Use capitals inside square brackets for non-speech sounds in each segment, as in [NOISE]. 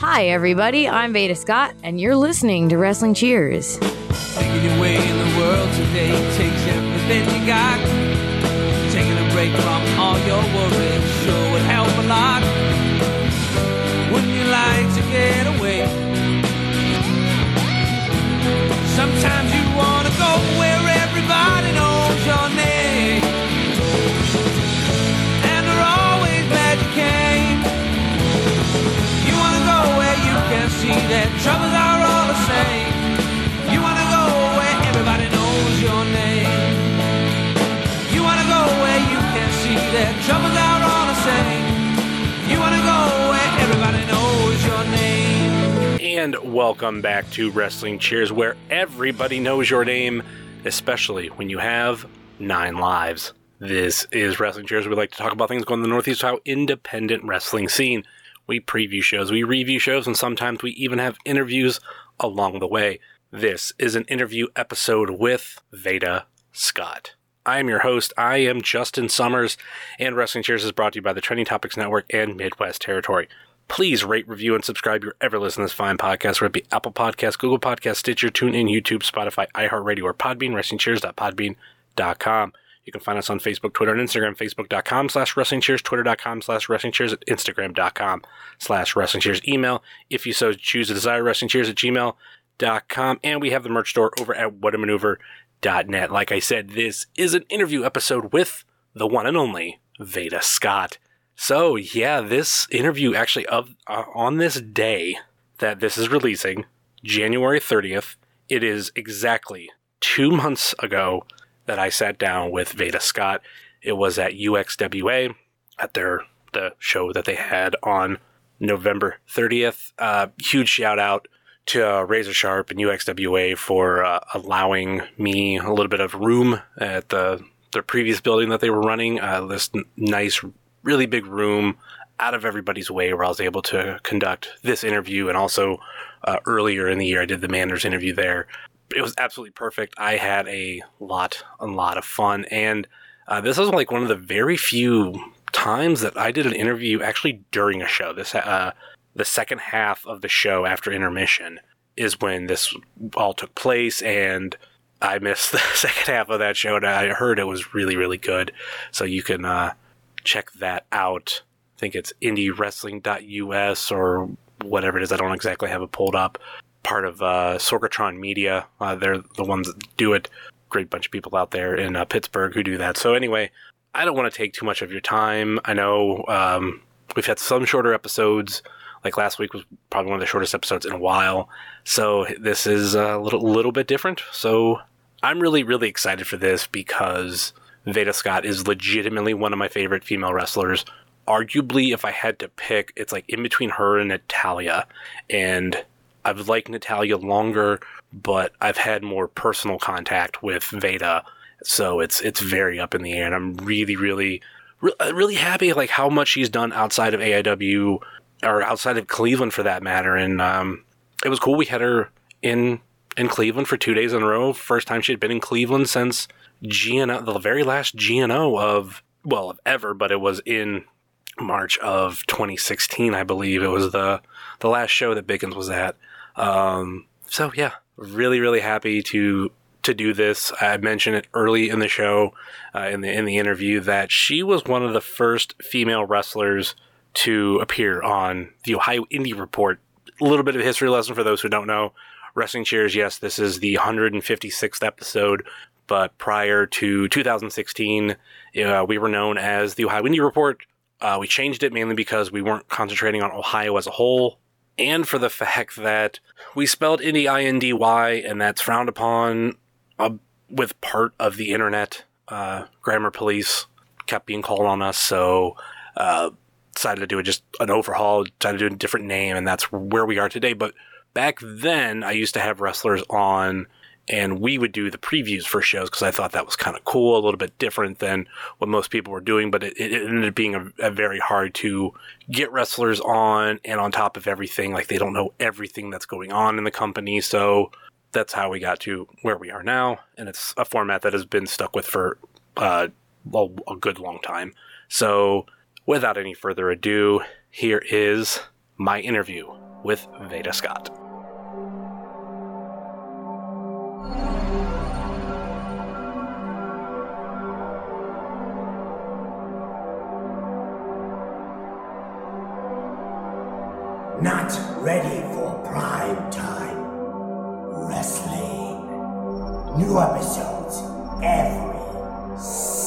Hi, everybody. I'm Veda Scott, and you're listening to Wrestling Cheers. Making your way in the world today takes everything you got. Taking a break from all your worries that troubles are all the same. You wanna go where everybody knows your name. You wanna go where you can see that troubles are all the same. You wanna go where everybody knows your name. And welcome back to Wrestling Cheers, where everybody knows your name, especially when you have nine lives. This is Wrestling Cheers. We like to talk about things going on in the Northeast Ohio independent wrestling scene. We preview shows, we review shows, and sometimes we even have interviews along the way. This is an interview episode with Veda Scott. I am your host. I am Justin Summers, and Wrestling Cheers is brought to you by the Trending Topics Network and Midwest Territory. Please rate, review, and subscribe your ever listen to this fine podcast, whether it be Apple Podcasts, Google Podcasts, Stitcher, TuneIn, YouTube, Spotify, iHeartRadio, or Podbean, WrestlingCheers.podbean.com. You can find us on Facebook, Twitter, and Instagram, Facebook.com slash Wrestling Cheers, Twitter.com slash Wrestling Cheers, Instagram.com slash Wrestling Cheers. Email, if you so choose to desire, Wrestling Cheers at gmail.com. And we have the merch store over at whatamaneuver.net. Like I said, this is an interview episode with the one and only Veda Scott. So yeah, this interview actually of uh, on this day that this is releasing, January 30th, it is exactly two months ago that I sat down with Veda Scott. It was at UXWA at their the show that they had on November 30th. Uh, huge shout out to uh, Razor Sharp and UXWA for uh, allowing me a little bit of room at the their previous building that they were running. Uh, this n- nice, really big room out of everybody's way where I was able to conduct this interview and also uh, earlier in the year I did the Manders interview there. It was absolutely perfect. I had a lot, a lot of fun, and uh, this was like one of the very few times that I did an interview actually during a show. This uh, the second half of the show after intermission is when this all took place, and I missed [LAUGHS] the second half of that show, and I heard it was really, really good. So you can uh, check that out. I think it's indiewrestling.us or whatever it is. I don't exactly have it pulled up. Part of uh, Sorgatron Media. Uh, they're the ones that do it. Great bunch of people out there in uh, Pittsburgh who do that. So anyway, I don't want to take too much of your time. I know um, we've had some shorter episodes. Like last week was probably one of the shortest episodes in a while. So this is a little little bit different. So I'm really really excited for this because Veda Scott is legitimately one of my favorite female wrestlers. Arguably, if I had to pick, it's like in between her and Natalya. And I've liked Natalya longer, but I've had more personal contact with Veda, so it's it's very up in the air. And I'm really really re- really happy like how much she's done outside of AIW or outside of Cleveland for that matter. And um, it was cool. We had her in in Cleveland for two days in a row. First time she had been in Cleveland since GNO, the very last GNO of well of ever, but it was in March of 2016, I believe. It was the the last show that Biggins was at. Um, so yeah, really really happy to to do this. I mentioned it early in the show, uh, in the in the interview, that she was one of the first female wrestlers to appear on the Ohio Indie Report. A little bit of a history lesson for those who don't know. Wrestling Cheers, yes, this is the 156th episode, but prior to 2016, uh, we were known as the Ohio Indie Report. Uh, we changed it mainly because we weren't concentrating on Ohio as a whole, and for the [LAUGHS] fact that we spelled Indy I N D Y, and that's frowned upon uh, with part of the internet. Uh, grammar police kept being called on us, so uh, decided to do just an overhaul, decided to do a different name, and that's where we are today. But back then, I used to have wrestlers on, and we would do the previews for shows because I thought that was kind of cool, a little bit different than what most people were doing. But it, it ended up being a, a very hard to get wrestlers on and on top of everything. Like they don't know everything that's going on in the company, so that's how we got to where we are now, and it's a format that has been stuck with for uh, a, a good long time. So, without any further ado, here is my interview with Veda Scott. Not ready for prime time. Wrestling. New episodes every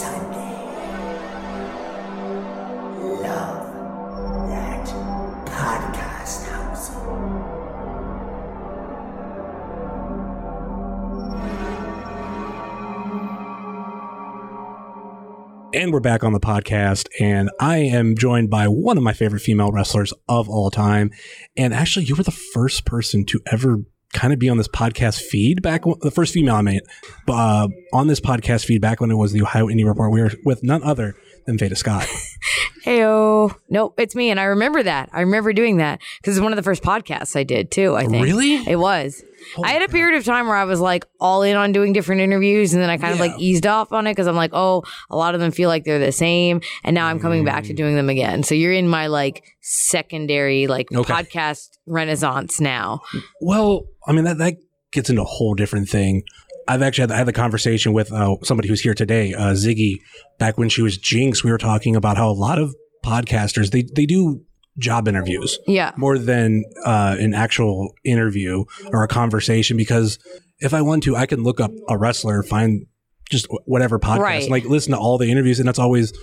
And we're back on the podcast, and I am joined by one of my favorite female wrestlers of all time. And actually, you were the first person to ever kind of be on this podcast feed back when, the first female I made uh, on this podcast feed back when it was the Ohio Indie Report. We were with none other than Veda Scott. [LAUGHS] Heyo. Nope, it's me. And I remember that. I remember doing that because it's one of the first podcasts I did too, I think. Really? It was. I had a period of time where I was like all in on doing different interviews and then I kind of like eased off on it because I'm like, oh, a lot of them feel like they're the same. And now I'm coming back Mm. to doing them again. So you're in my like secondary like Okay. podcast renaissance now. Well, I mean that that gets into a whole different thing. I've actually had, I had the conversation with uh, somebody who's here today, uh, Ziggy. Back when she was Jinx, we were talking about how a lot of podcasters they they do job interviews Yeah. more than uh, an actual interview or a conversation because if I want to, I can look up a wrestler, find just whatever podcast, Right. and, like listen to all the interviews, and that's always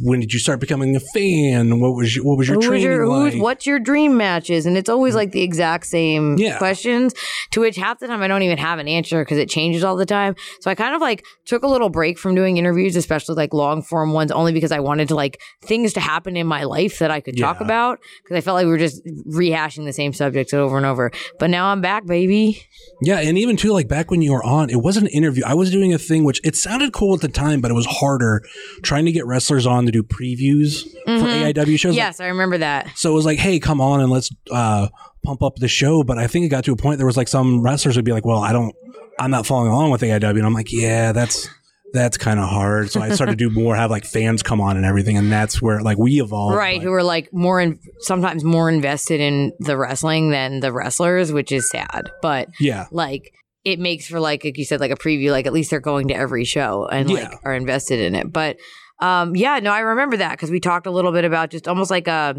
when did you start becoming a fan? What was your, what was your Who training your, like? what's your dream matches? And it's always mm. like the exact same Yeah. questions to which half the time I don't even have an answer because it changes all the time. So I kind of like took a little break from doing interviews, especially like long form ones, only because I wanted to like things to happen in my life that I could talk about because I felt like we were just rehashing the same subjects over and over. But now I'm back, baby. Yeah, and even too, like back when you were on, it wasn't an interview. I was doing a thing which it sounded cool at the time, but it was harder trying to get wrestlers on to do previews for AIW shows. Yes, I remember that. So it was like, hey, come on and let's uh, pump up the show. But I think it got to a point there was like some wrestlers would be like, well, I don't, I'm not following along with AIW, and I'm like, yeah, that's that's kind of hard. So I started to do more, have like fans come on and everything, and that's where like we evolved. Right, But- who are like more in, sometimes more invested in the wrestling than the wrestlers, which is sad. But yeah, like it makes for like like you said like a preview like at least they're going to every show and like are invested in it but um yeah no i remember that because we talked a little bit about just almost like a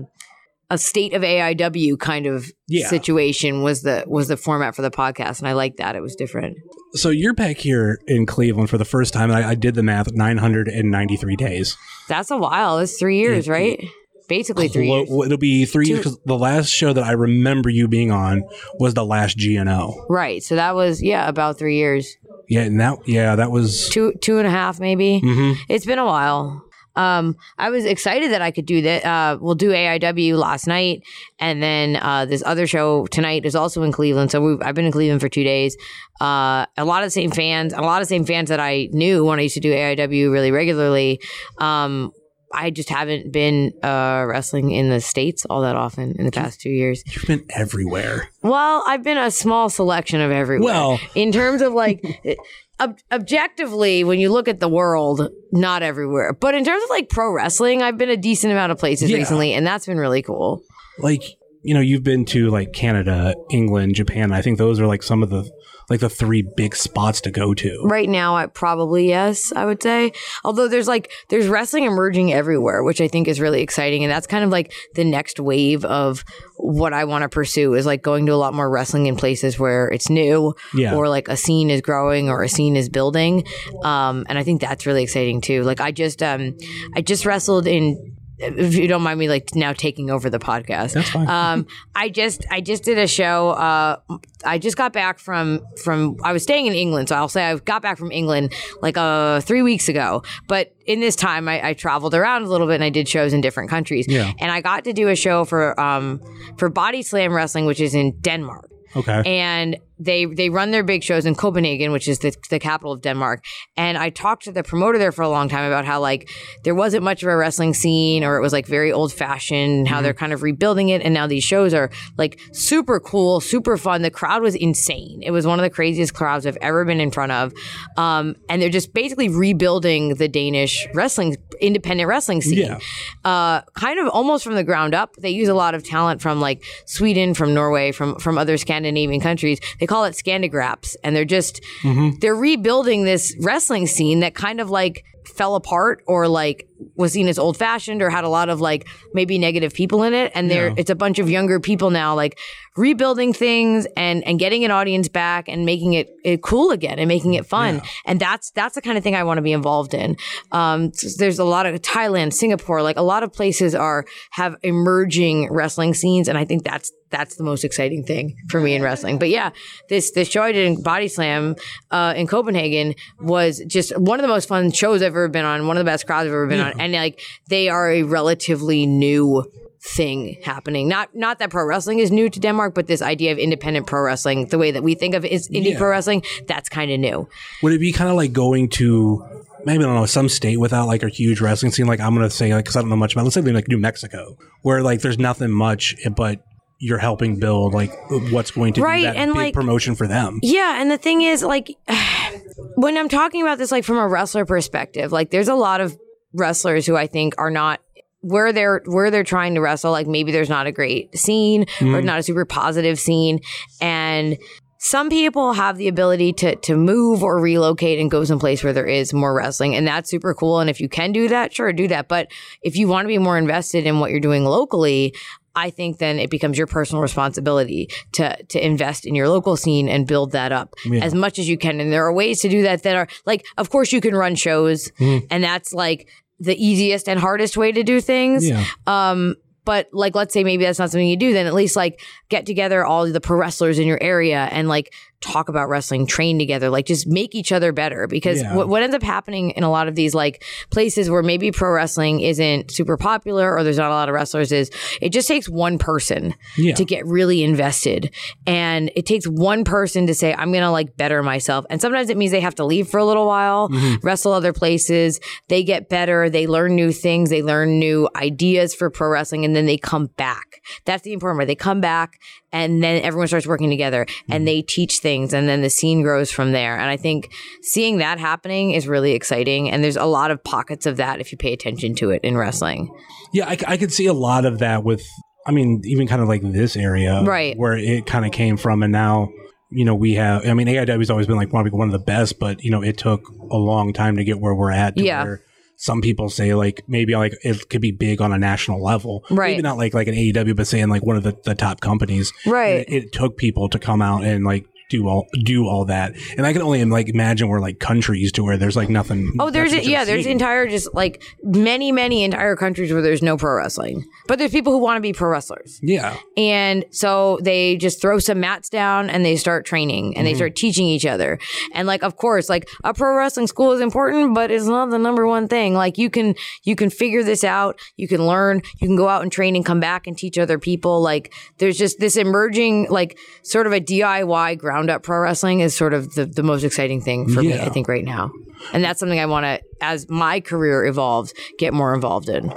a state of aiw kind of Yeah. situation was the was the format for the podcast and i like that it was different So you're back here in Cleveland for the first time. and I, I did the math: 993 days. that's a while It's three years It- right basically three Clo- years well, It'll be three years because the last show that I remember you being on was the last GNO. right so that was yeah about three years Yeah, and that yeah, that was. two two and a half maybe Mhm. It's been a while. Um, I was excited that I could do that. Uh, we'll do AIW last night, and then uh, this other show tonight is also in Cleveland. So we've, I've been in Cleveland for two days. Uh, a lot of the same fans, a lot of the same fans that I knew when I used to do AIW really regularly. Um, I just haven't been uh, wrestling in the states all that often in the past two years. You've been everywhere. Well, I've been a small selection of everywhere. Well- in terms of like [LAUGHS] ob- objectively, when you look at the world, not everywhere. But in terms of like pro wrestling, I've been a decent amount of places Yeah. recently, and that's been really cool. Like you know, you've been to like Canada, England, Japan. I think those are like some of the like the three big spots to go to. Right now, I probably yes, I would say. Although there's like there's wrestling emerging everywhere, which I think is really exciting, and that's kind of like the next wave of what I want to pursue is like going to a lot more wrestling in places where it's new, Yeah. or like a scene is growing or a scene is building, um, and I think that's really exciting too. Like I just um I just wrestled in. If you don't mind me, like now taking over the podcast. That's fine. Um, I just I just did a show. Uh, I just got back from from I was staying in England, so I'll say I got back from England like uh three weeks ago. But in this time, I, I traveled around a little bit and I did shows in different countries. Yeah. and I got to do a show for um for Body Slam Wrestling, which is in Denmark. Okay. And they they run their big shows in Copenhagen, which is the, the capital of Denmark. And I talked to the promoter there for a long time about how like there wasn't much of a wrestling scene, or it was like very old fashioned. How they're kind of rebuilding it, and now these shows are like super cool, super fun. The crowd was insane. It was one of the craziest crowds I've ever been in front of. Um, and they're just basically rebuilding the Danish wrestling independent wrestling scene Yeah. uh, kind of almost from the ground up. They use a lot of talent from like Sweden, from Norway, from from other Scandinavian countries. They call it Scandigraps, and they're just mm-hmm. they're rebuilding this wrestling scene that kind of like fell apart or like was seen as old fashioned or had a lot of like maybe negative people in it and there Yeah. it's a bunch of younger people now like rebuilding things and and getting an audience back and making it, it cool again and making it fun and that's that's the kind of thing I want to be involved in um there's a lot of Thailand Singapore like a lot of places are have emerging wrestling scenes and I think that's that's the most exciting thing for me in wrestling. But yeah, this this show I did in Body Slam uh, in Copenhagen was just one of the most fun shows I've ever been on. One of the best crowds I've ever been on, and like they are a relatively new thing happening. Not not that pro wrestling is new to Denmark, but this idea of independent pro wrestling, the way that we think of it is indie Yeah. pro wrestling, that's kind of new. Would it be kind of like going to maybe I don't know some state without like a huge wrestling scene? Like I'm gonna say like because I don't know much about. Let's say like New Mexico, where like there's nothing much, but you're helping build like what's going to Right, be that and, big like- promotion for them. Yeah, and the thing is, like, [SIGHS] when I'm talking about this, like from a wrestler perspective, like there's a lot of wrestlers who I think are not where they're where they're trying to wrestle. Like maybe there's not a great scene or mm-hmm. not a super positive scene, and some people have the ability to to move or relocate and go someplace where there is more wrestling, and that's super cool. And if you can do that, sure, do that. But if you want to be more invested in what you're doing locally, I think then it becomes your personal responsibility to to invest in your local scene and build that up as much as you can. And there are ways to do that that are like, of course, you can run shows, and that's like the easiest and hardest way to do things. Yeah. Um, but like, let's say maybe that's not something you do, then at least like get together all the pro wrestlers in your area and like talk about wrestling, train together, like just make each other better. Because Yeah. what, what ends up happening in a lot of these like places where maybe pro wrestling isn't super popular or there's not a lot of wrestlers is it just takes one person Yeah. to get really invested. And it takes one person to say, I'm going to like better myself. And sometimes it means they have to leave for a little while, mm-hmm. wrestle other places. They get better. They learn new things. They learn new ideas for pro wrestling and then they come back. That's the important part. They come back and then everyone starts working together and mm-hmm. they teach things and then the scene grows from there. And I think seeing that happening is really exciting. And there's a lot of pockets of that if you pay attention to it in wrestling. Yeah, I, I could see a lot of that with, I mean, even kind of like this area, Right. where it kind of came from, and now, you know, we have. I mean, AIW has always been like one of one of the best, but you know, it took a long time to get where we're at. To Yeah. Where some people say like maybe like it could be big on a national level, Right. Maybe not like like an AEW, but saying like one of the, the top companies, Right. It, it took people to come out and like do all do all that, and I can only like imagine where like countries to where there's like nothing. Oh, there's that's much of a yeah, there's entire just like many many entire countries where there's no pro wrestling, but there's people who want to be pro wrestlers, yeah. and so they just throw some mats down and they start training and they Mm-hmm. start teaching each other. And like, of course, like a pro wrestling school is important, but it's not the number one thing. Like you can you can figure this out, you can learn, you can go out and train and come back and teach other people. Like there's just this emerging like sort of a DIY ground up pro wrestling is sort of the the most exciting thing for me, I think, right now. And that's something I want to, as my career evolves, get more involved in.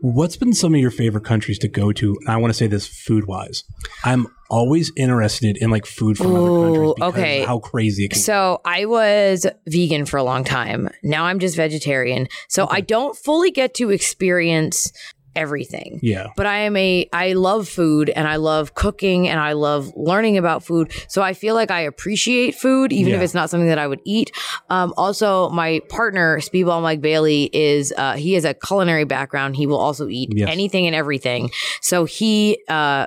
What's been some of your favorite countries to go to? And I want to say this food wise. I'm always interested in like food from other countries okay. how crazy it can So I was vegan for a long time. Now I'm just vegetarian. So I don't fully get to experience everything. Yeah. But I am a I love food and I love cooking and I love learning about food. So I feel like I appreciate food even if it's not something that I would eat. Um, also my partner Speedball Mike Bailey is uh, he has a culinary background. He will also eat Yes. anything and everything. So he uh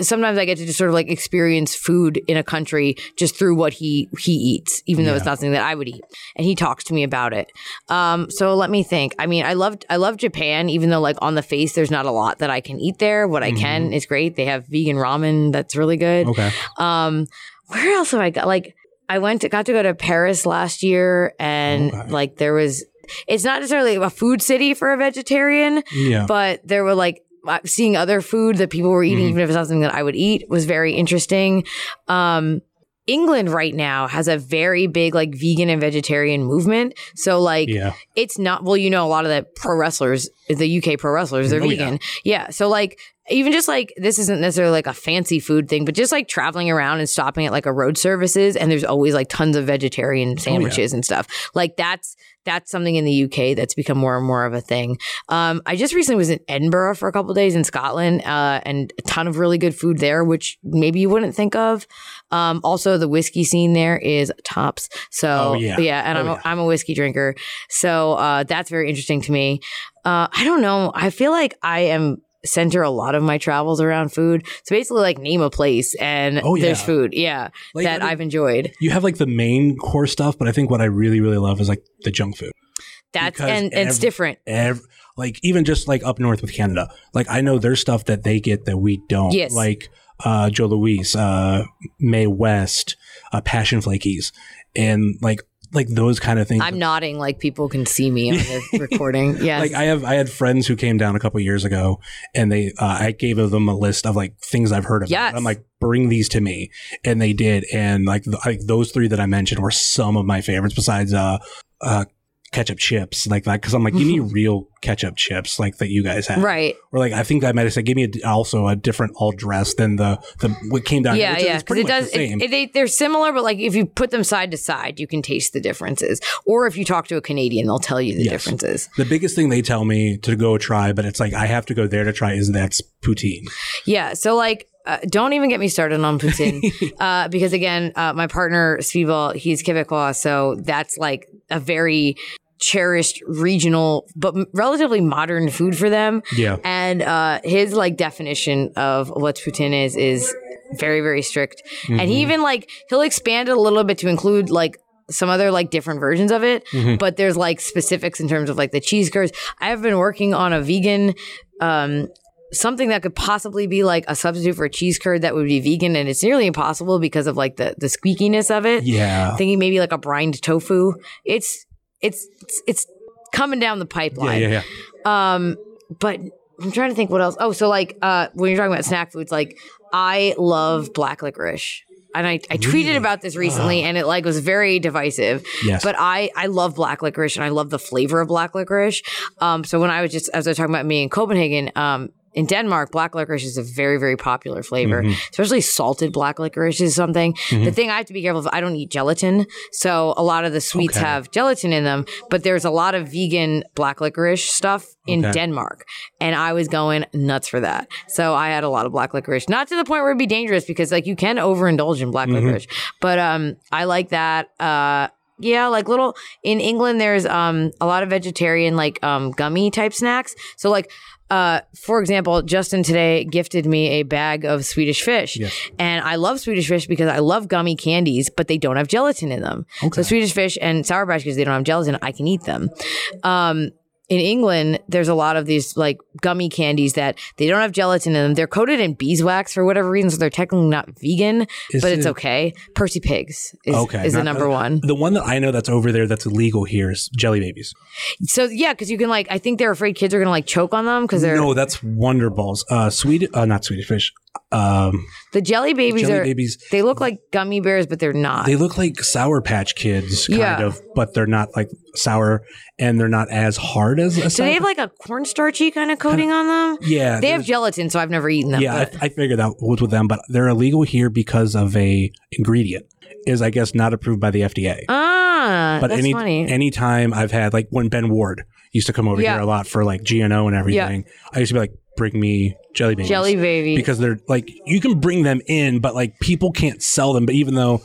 sometimes I get to just sort of like experience food in a country just through what he he eats, even though it's not something that I would eat. And he talks to me about it. Um, so let me think. I mean, I loved I love Japan, even though like on the face there's not a lot that I can eat there. What I can is great. They have vegan ramen that's really good. Okay. Um, where else have I got? Like, I went to got to go to Paris last year, and Okay. like there was. It's not necessarily a food city for a vegetarian, Yeah. but there were like seeing other food that people were eating, even if it's not something that I would eat, was very interesting. Um, England right now has a very big like vegan and vegetarian movement. So like Yeah. it's not well, you know, a lot of the pro wrestlers, the UK pro wrestlers, they're Oh, yeah. vegan. Yeah. So like even just like this isn't necessarily like a fancy food thing, but just like traveling around and stopping at like a road services and there's always like tons of vegetarian sandwiches and stuff. Like that's that's something in the UK that's become more and more of a thing. Um, I just recently was in Edinburgh for a couple days in Scotland, uh, and a ton of really good food there, which maybe you wouldn't think of. Um, also, the whiskey scene there is tops. So Oh, yeah. and Oh, I'm a, yeah. I'm a whiskey drinker, so uh, that's very interesting to me. Uh, I don't know. I feel like I am center a lot of my travels around food. So basically, like name a place and Oh, yeah. there's food. Yeah, Like, that I mean- I've enjoyed. You have like the main core stuff, but I think what I really, really love is like the junk food. That's because and it's different. Ev- like even just like up north with Canada, like I know there's stuff that they get that we don't. Yes. Like uh, Jos Louis, uh, Mae West, uh, Passion Flakies, and like like those kind of things. I'm nodding like people can see me on the [LAUGHS] recording. Yes. Like I have, I had friends who came down a couple years ago, and they, uh, I gave them a list of like things I've heard of. Yes. I'm like, bring these to me, and they did, and like, th- like those three that I mentioned were some of my favorites. Besides, uh, uh, ketchup chips, like that, because I'm like, give me [LAUGHS] real ketchup chips, like that you guys have, right. Or like, I think I might have said, give me a, also a different all dress than the the what came down. Yeah, is yeah. Because it does. the same. It, it, they, they're similar, but like if you put them side to side, you can taste the differences. Or if you talk to a Canadian, they'll tell you the Yes. differences. the biggest thing they tell me to go try, but it's like I have to go there to try is that's poutine. Yeah. So like. Uh, don't even get me started on poutine, [LAUGHS] uh, because again, uh, my partner Speedball, he's Quebecois, so that's like a very cherished regional but relatively modern food for them. Yeah. and uh, his like definition of what poutine is is very very strict. And he even like he'll expand it a little bit to include like some other like different versions of it. But there's like specifics in terms of like the cheese curds. I have been working on a vegan um something that could possibly be like a substitute for a cheese curd that would be vegan and it's nearly impossible because of like the the squeakiness of it. Yeah. thinking maybe like a brined tofu. It's it's it's, it's coming down the pipeline yeah, yeah. um, but I'm trying to think what else. Oh, so like uh, when you're talking about snack foods, like I love black licorice. And I, I tweeted Really? about this recently and it like was very divisive. Yes. But I, I love black licorice and I love the flavor of black licorice. Um, so when I was just as I was talking about me in Copenhagen, um, in Denmark, black licorice is a very, very popular flavor, Mm-hmm. especially salted black licorice is something. The thing I have to be careful of, I don't eat gelatin. So a lot of the sweets Okay. have gelatin in them, but there's a lot of vegan black licorice stuff in Okay. Denmark. And I was going nuts for that. So I had a lot of black licorice, not to the point where it'd be dangerous because like you can overindulge in black licorice, but um, I like that. Uh, yeah, like little in England, there's um a lot of vegetarian like um gummy type snacks. So like uh for example, Justin today gifted me a bag of Swedish fish, Yes. and I love Swedish fish because I love gummy candies, but they don't have gelatin in them. So Swedish fish and sour patch because they don't have gelatin, I can eat them. Um, in England, there's a lot of these like gummy candies that they don't have gelatin in them. They're coated in beeswax for whatever reason, so they're technically not vegan, Is but it's okay. Percy Pigs is, Okay, is the number one. The one that I know that's over there that's illegal here is Jelly Babies. So yeah, because you can like, I think they're afraid kids are gonna like choke on them because they're No, that's Wonder Balls. Uh, sweet, uh, not Swedish fish. Um, the jelly babies Jelly are. Babies. They look like gummy bears, but they're not. They look like Sour Patch Kids, kind Yeah. of, but they're not like sour, and they're not as hard as a Do they have like a cornstarchy kind of coating on them? yeah, They have gelatin, so I've never eaten them. Yeah, I, I figured that was with them, but they're illegal here because of a ingredient is I guess not approved by the FDA. ah, but that's any funny. anytime I've had like when Ben Ward used to come over Yeah. here a lot for like GNO and everything, I used to be like, bring me jelly babies. jelly baby. because they're like you can bring them in, but like people can't sell them. But even though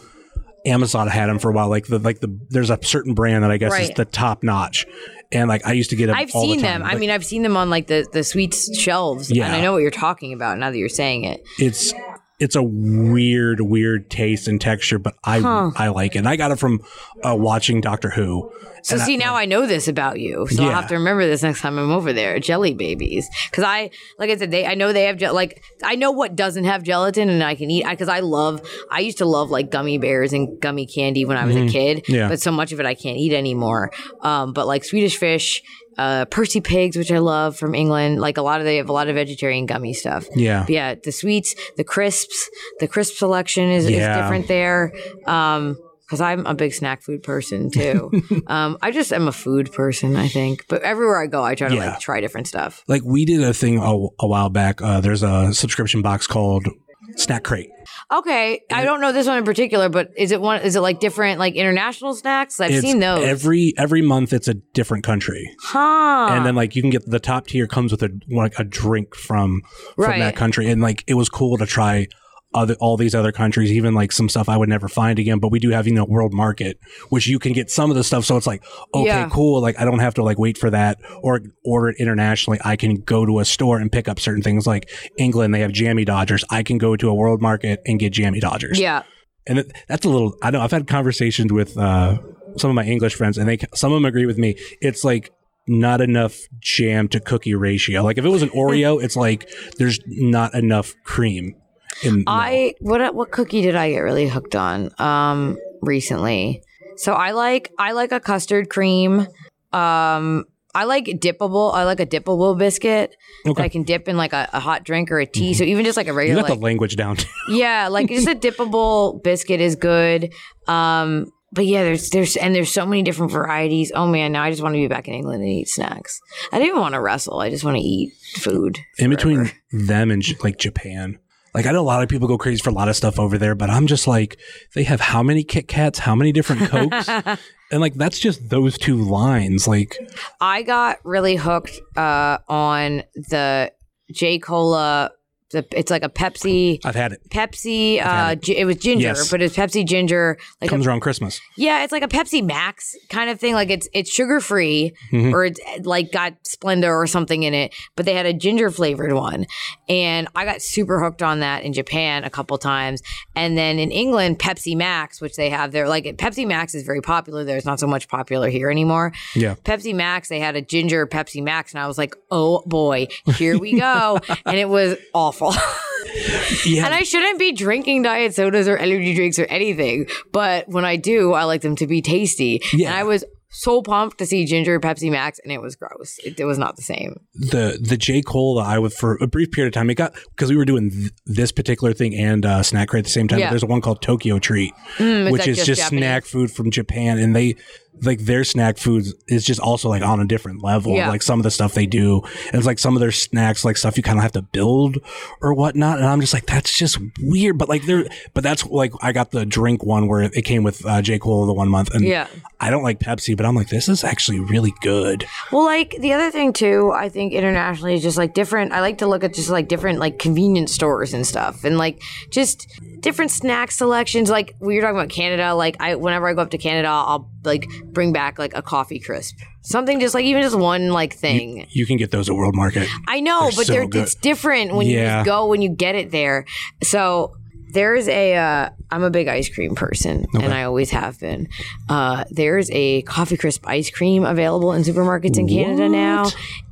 Amazon had them for a while, like the like the there's a certain brand that I guess is the top notch, and like I used to get them. I've the seen time. them. I mean, I've seen them on like the the sweets shelves, Yeah. and I know what you're talking about now that you're saying it. it's it's a weird, weird taste and texture, but I I like it. And I got it from uh, watching Doctor Who. So And I- see, now I know this about you, so I'll have to remember this next time I'm over there. Jelly babies, because I, like I said, they I know they have gel- like I know what doesn't have gelatin, and I can eat because I love. I used to love like gummy bears and gummy candy when I was a kid, Mm-hmm. Yeah. but so much of it I can't eat anymore. Um, but like Swedish fish. Uh, Percy Pigs, which I love from England. Like a lot of they have a lot of vegetarian gummy stuff. Yeah. But yeah, the sweets, the crisps, the crisp selection is, Yeah. is different there. Um, because I'm a big snack food person too. [LAUGHS] um, I just am a food person, I think. But everywhere I go, I try to Yeah. like try different stuff. Like we did a thing a, a while back. Uh, there's a subscription box called Snack Crate. Okay, I don't know this one in particular, but is it one? Is it like different, like international snacks? I've It's seen those. every every month. It's a different country, huh? and then like you can get the top tier comes with a like a drink from from Right. that country, and like it was cool to try. Other, all these other countries, even like some stuff I would never find again, but we do have, you know, world market, which you can get some of the stuff. So it's like, okay, Yeah. cool. Like I don't have to like wait for that or order it internationally. I can go to a store and pick up certain things like England, they have jammy Dodgers. I can go to a world market and get jammy Dodgers. yeah, and it, that's a little i know i've had conversations with uh, some of my english friends and they some of them agree with me it's like not enough jam to cookie ratio like if it was an oreo it's like there's not enough cream in I what what cookie did I get really hooked on um recently? So I like I like a custard cream. Um I like dippable. I like a dippable biscuit that I can dip in like a, a hot drink or a tea. So even just like a you regular got like, the language down [LAUGHS] Yeah, like just a dippable biscuit is good. Um, but yeah, there's there's and there's so many different varieties. Oh man, now I just want to be back in England and eat snacks. I don't even want to wrestle. I just want to eat food. in between them and like japan like i know a lot of people go crazy for a lot of stuff over there but i'm just like they have how many kit kats how many different cokes [LAUGHS] and like that's just those two lines like I got really hooked uh, on the J Cola. It's like a Pepsi. i've had it Pepsi. had Uh, it. gi- it was ginger, Yes. but it's Pepsi ginger. Like a comes around christmas Yeah, it's like a Pepsi Max kind of thing. Like it's it's sugar free Mhm. or it's like got Splenda or something in it, but they had a ginger flavored one. And I got super hooked on that in Japan a couple times. And then in England, Pepsi Max, which they have there, like Pepsi Max is very popular there. It's not so much popular here anymore. yeah Pepsi Max, they had a ginger Pepsi Max, and I was like, oh boy, here we go. [LAUGHS] and it was awful. [LAUGHS] yeah And I shouldn't be drinking diet sodas or energy drinks or anything, but when I do, I like them to be tasty. Yeah. And I was so pumped to see ginger Pepsi Max, and it was gross. It, it was not the same. the the J Cola that I would for a brief period of time it got because we were doing th- this particular thing and uh, snack crate at the same time. Yeah. There's a one called Tokyo Treat, Mm, is which that is just, Japanese? snack food from Japan, and they like their snack foods is just also like on a different level. Yeah. Like some of the stuff they do, and it's like some of their snacks, like stuff you kind of have to build or whatnot. And I'm just like, that's just weird. But like they're, but that's like I got the drink one where it came with uh, J Cola the one month, and Yeah. I don't like Pepsi, but I'm like, this is actually really good. Well, like the other thing too, I think internationally is just like different. I like to look at just like different like convenience stores and stuff, and like just different snack selections. Like we were talking about Canada. Like I, whenever I go up to Canada, I'll like bring back like a coffee crisp, something just like even just one like thing. You can get those at World Market. I know, They're but so they're, good. it's different when you Yeah. just go when you get it there. So there's a uh, I'm a big ice cream person, and I always have been. Uh, there's a coffee crisp ice cream available in supermarkets in Canada now,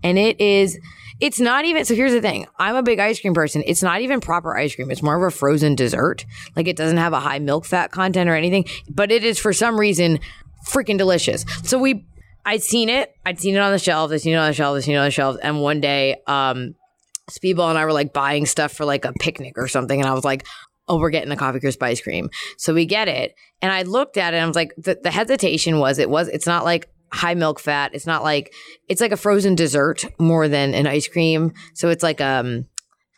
and it is. It's not even so. Here's the thing: I'm a big ice cream person. It's not even proper ice cream. It's more of a frozen dessert. Like it doesn't have a high milk fat content or anything, but it is for some reason freaking delicious. So we, I'd seen it. I'd seen it on the shelves. I'd seen it on the shelves. I'd seen it on the shelves. And one day, um, Speedball and I were like buying stuff for like a picnic or something, and I was like, "Oh, we're getting the coffee crisp ice cream." So we get it, and I looked at it, and I was like, the, the hesitation was it was it's not like high milk fat. It's not like it's like a frozen dessert more than an ice cream. So it's like um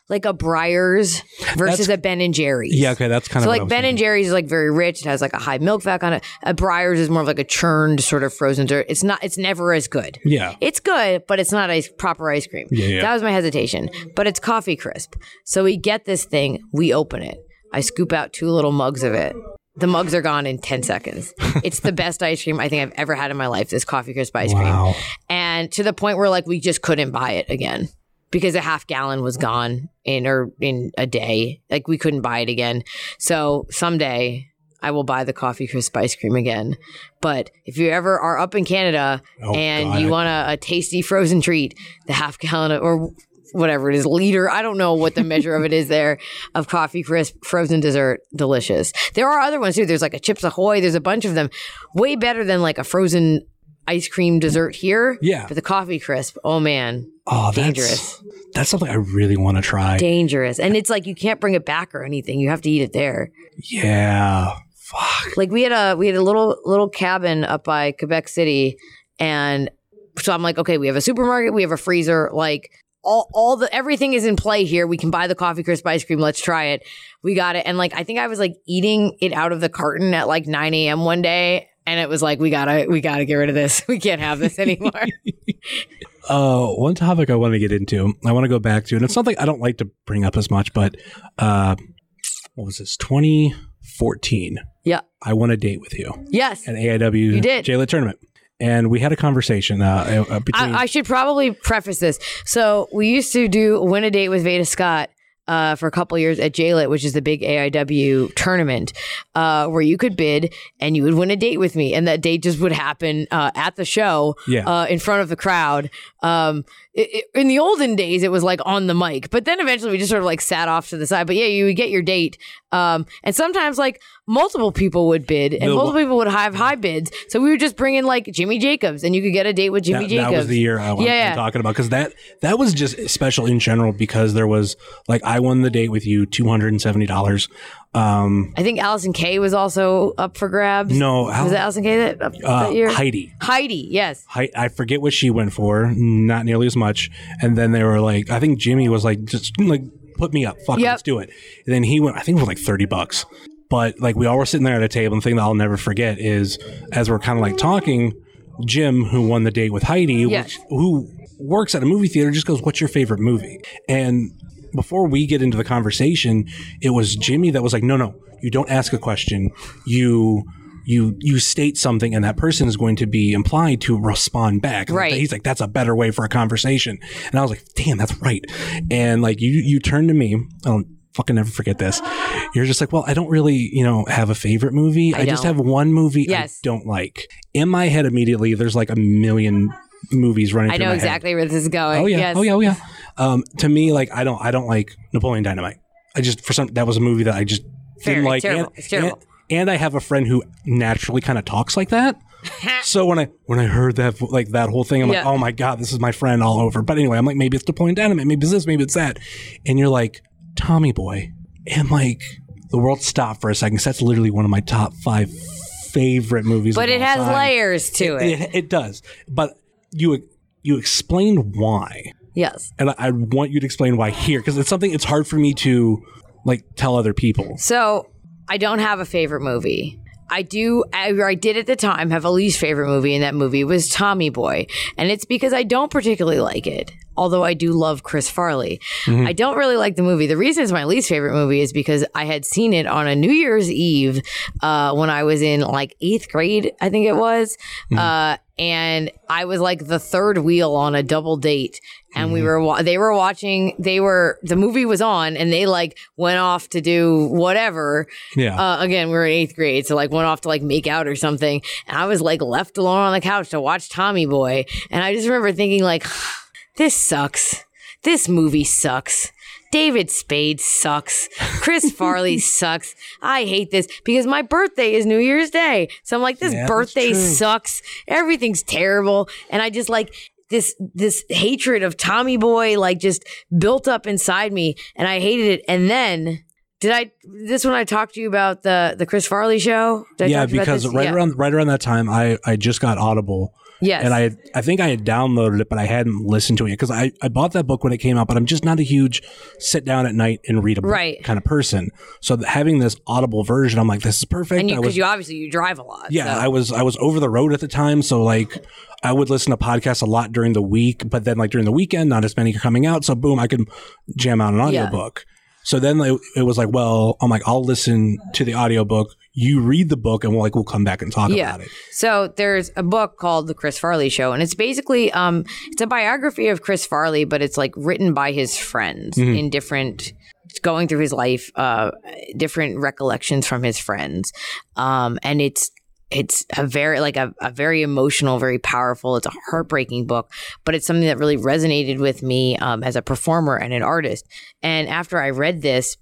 like a Breyers versus That's- a Ben and Jerry's. Yeah, okay, that's kind So of like I was Ben and. Jerry's is like very rich. It has like a high milk fat on it. A Breyers is more of like a churned sort of frozen dessert. It's not. It's never as good. Yeah. It's good, but it's not ice proper ice cream. Yeah, yeah. That was my hesitation. But it's coffee crisp. So we get this thing, we open it. I scoop out two little mugs of it. The mugs are gone in 10 seconds. [LAUGHS] It's the best ice cream I think I've ever had in my life, this coffee crisp ice Wow. cream. And to the point where like we just couldn't buy it again because a half gallon was gone in or in a day. Like we couldn't buy it again. So someday I will buy the coffee crisp ice cream again. But if you ever are up in Canada Oh, and God. you want a, a tasty frozen treat, the half gallon or whatever it is, liter, I don't know what the measure of it is there, [LAUGHS] of coffee crisp frozen dessert, delicious. There are other ones too. There's like a Chips Ahoy, there's a bunch of them, way better than like a frozen ice cream dessert here. Yeah. But the coffee crisp, oh man, Oh, that's, Dangerous. That's something I really want to try. dangerous. And it's like you can't bring it back or anything. You have to eat it there. yeah. Fuck. Like we had a we had a little little cabin up by Quebec City, and so I'm like, okay, we have a supermarket, we have a freezer, like all all the everything is in play here. We can buy the coffee crisp ice cream. Let's try it. We got it, and like I think I was like eating it out of the carton at like 9 a.m. one day. And it was like we gotta we gotta get rid of this. [LAUGHS] We can't have this anymore. [LAUGHS] Uh, one topic I want to get into, I want to go back to, and it's something I don't like to bring up as much, but uh, what was this? 2014. yeah. I won a date with you Yes. at AIW You did. JLit tournament, and we had a conversation uh, uh, between. I, I should probably preface this. So we used to do win a date with Veda Scott. Uh, for a couple years at JLit, which is the big AIW tournament, uh, where you could bid and you would win a date with me, and that date just would happen uh, at the show, Yeah. uh, in front of the crowd. Um, it, it- in the olden days, it was like on the mic, but then eventually we just sort of like sat off to the side. But yeah, you would get your date, um, and sometimes like multiple people would bid, and The- multiple people would have high bids. So we would just bring in like Jimmy Jacobs, and you could get a date with Jimmy that, Jacobs. that was the year I was yeah. talking about because that that was just special in general because there was like I won the date with you two hundred and seventy dollars. Um, I think Allysin Kay was also up for grabs. No, was it Allysin Kay that, up uh, that year? Heidi. Heidi, yes. I, I forget what she went for, not nearly as much. And then they were like, I think Jimmy was like, just like put me up, fuck, Yep. let's do it. And then he went, I think it was like thirty bucks. But like we all were sitting there at a table, and the thing that I'll never forget is as we're kind of like talking, Jim, who won the date with Heidi, Yes. which, who works at a movie theater, just goes, "What's your favorite movie?" And before we get into the conversation, it was Jimmy that was like, "No, no, you don't ask a question. You." You you state something, and that person is going to be implied to respond back. Right. He's like, "That's a better way for a conversation." And I was like, "Damn, that's right." And like you you turn to me. I'll fucking never forget this. You're just like, "Well, I don't really you know have a favorite movie. I, just have one movie Yes. I don't like." In my head, immediately, there's like a million movies running. I through know my head. exactly where this is going. Oh yeah. Yes. Oh yeah. Oh yeah. Um, to me, like I don't, I don't like Napoleon Dynamite. I just for some that was a movie that I just didn't like. terrible. And, It's terrible. And, and I have a friend who naturally kind of talks like that. [LAUGHS] so when I when I heard that like that whole thing, I'm Yeah. like, oh my god, this is my friend all over. But anyway, I'm like, maybe it's Napoleon Dynamite, maybe it's this, maybe it's that, and you're like, Tommy Boy, and like the world stopped for a second. 'cause that's literally one of my top five favorite movies. But of it all has time. layers to it. It, it does, but you you explained why Yes. and I, I want you to explain why here because it's something it's hard for me to like tell other people. So I don't have a favorite movie. I do, I, or I did at the time have a least favorite movie, and that movie was Tommy Boy. And it's because I don't particularly like it, although I do love Chris Farley. I don't really like the movie. The reason it's my least favorite movie is because I had seen it on a New Year's Eve uh, when I was in like eighth grade, I think it was. Uh, and I was like the third wheel on a double date. And we were, wa- they were watching, they were, the movie was on and they like went off to do whatever. Yeah, Uh, again, we were in eighth grade, so like went off to like make out or something. And I was like left alone on the couch to watch Tommy Boy. And I just remember thinking like, [SIGHS] this sucks. This movie sucks. David Spade sucks. Chris [LAUGHS] Farley sucks. I hate this because my birthday is New Year's Day. So I'm like, this Yeah, birthday sucks. Everything's terrible. And I just like this this hatred of Tommy Boy like just built up inside me and I hated it. And then did I this when I talked to you about the the Chris Farley show? Yeah, talk to about because right Yeah. around right around that time, I I just got Audible. Yes. And I I think I had downloaded it, but I hadn't listened to it because I, I bought that book when it came out, but I'm just not a huge sit down at night and read a book Right. kind of person. So having this Audible version, I'm like, this is perfect. and because was, you obviously you drive a lot. yeah, so. I was I was over the road at the time, so like I would listen to podcasts a lot during the week, but then like during the weekend, not as many are coming out. So boom, I could jam out an audiobook. So then it was like, well, I'm like, I'll listen to the audiobook. You read the book, and we'll like we'll come back and talk Yeah. about it. So there's a book called The Chris Farley Show, and it's basically um it's a biography of Chris Farley, but it's like written by his friends Mm-hmm. in different going through his life, uh different recollections from his friends. Um and it's it's a very like a, a very emotional, very powerful. It's a heartbreaking book, but it's something that really resonated with me um, as a performer and an artist. And after I read this,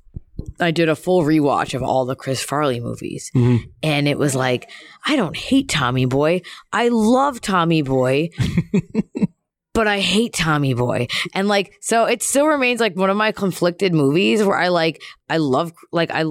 I did a full rewatch of all the Chris Farley movies. Mhm. And it was like, I don't hate Tommy Boy. I love Tommy Boy. [LAUGHS] but I hate Tommy Boy. And like so it still remains like one of my conflicted movies where I like I love like I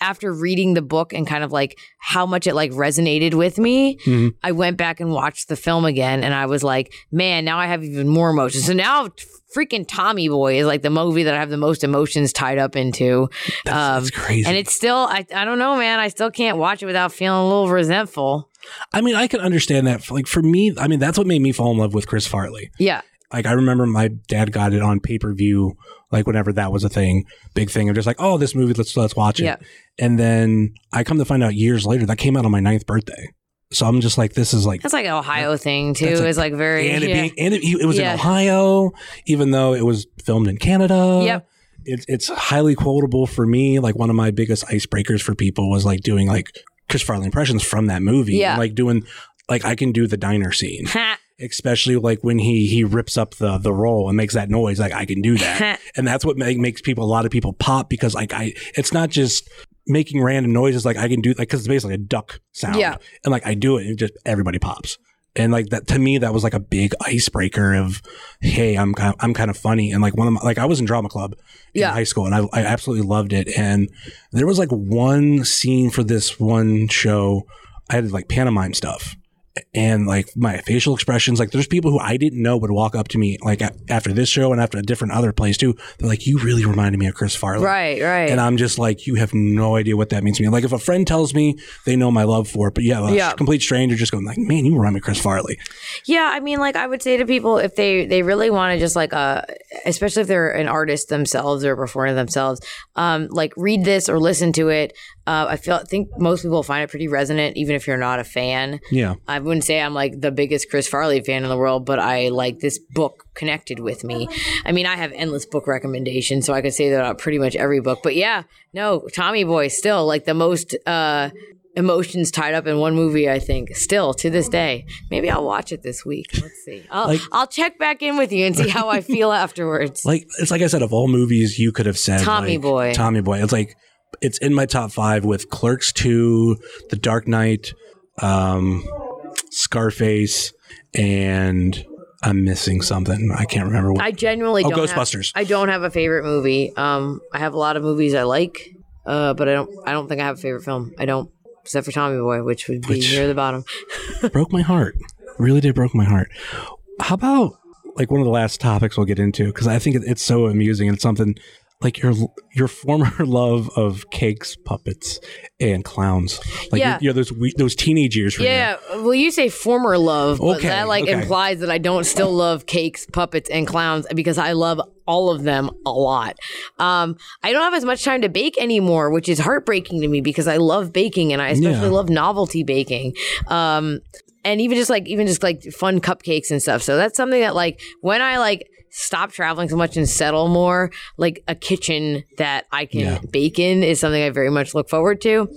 after reading the book and kind of like how much it like resonated with me, Mhm. I went back and watched the film again and I was like, man, now I have even more emotions. So now freaking Tommy Boy is like the movie that I have the most emotions tied up into. That's, Um, that's crazy. And it's still, I, I don't know, man. I still can't watch it without feeling a little resentful. I mean, I can understand that. Like for me, I mean, that's what made me fall in love with Chris Farley. Yeah. Like I remember my dad got it on pay per view, like whenever that was a thing, big thing. I'm just like, oh, this movie, let's let's watch it. Yeah. And then I come to find out years later that came out on my ninth birthday. So I'm just like, this is like, That's like an Ohio thing too. A- It's like very, and it yeah. being, [LAUGHS] and it, it was Yeah. in Ohio, even though it was filmed in Canada. Yep. It's it's highly quotable for me. Like one of my biggest icebreakers for people was like doing like Chris Farley impressions from that movie. Yeah. And, like doing like I can do the diner scene. Especially like when he he rips up the the roll and makes that noise like i can do that. [LAUGHS] And that's what make, makes people a lot of people pop because like i it's not just making random noises like i can do like because it's basically a duck sound. Yeah. and like i do it and just everybody pops. And like that to me that was like a big icebreaker of hey i'm kind of, i'm kind of funny. And like one of my like i was in drama club in Yeah. high school and I, I absolutely loved it. And there was like one scene for this one show. I had like pantomime stuff and like my facial expressions like there's people who i didn't know would walk up to me like after this show and after a different other place too they're like you really reminded me of chris farley right, right. and i'm just like you have no idea what that means to me like if a friend tells me they know my love for it but yeah, a Yeah. complete stranger just going like man you remind me of chris farley Yeah, I mean, like I would say to people if they they really want to just like uh, especially if they're an artist themselves or a performer themselves, um, like read this or listen to it. Uh, I feel I think most people find it pretty resonant, even if you're not a fan. yeah I wouldn't say I'm like the biggest Chris Farley fan in the world, but I like this book connected with me. I mean, I have endless book recommendations, so I could say that about pretty much every book. But yeah, no, Tommy Boy still like the most uh, emotions tied up in one movie. I think still to this day. Maybe I'll watch it this week. Let's see. I'll, Like- I'll check back in with you and see how I [LAUGHS] feel afterwards. like it's like i said of all movies you could have said Tommy like, Boy. tommy boy it's like it's in my top five with clerks 2 the dark knight um scarface and i'm missing something i can't remember what I generally Oh, don't Ghostbusters. Have, I don't have a favorite movie. Um, I have a lot of movies I like, uh, but I don't. I don't think I have a favorite film. I don't, except for Tommy Boy, which would be Which- near the bottom. [LAUGHS] broke my heart. Really did broke my heart. How about like one of the last topics we'll get into because I think it's so amusing and it's something like your your former [LAUGHS] love of cakes, puppets, and clowns. Like Yeah. you know those we- those teenage years. Yeah, well, you say former love, but Okay, that like okay. implies that I don't still love cakes, puppets, and clowns because I love all of them a lot. Um, I don't have as much time to bake anymore, which is heartbreaking to me because I love baking and I especially Yeah. love novelty baking. Um, and even just like even just like fun cupcakes and stuff. So that's something that like when I like stop traveling so much and settle more, like a kitchen that I can Yeah. bake in is something I very much look forward to.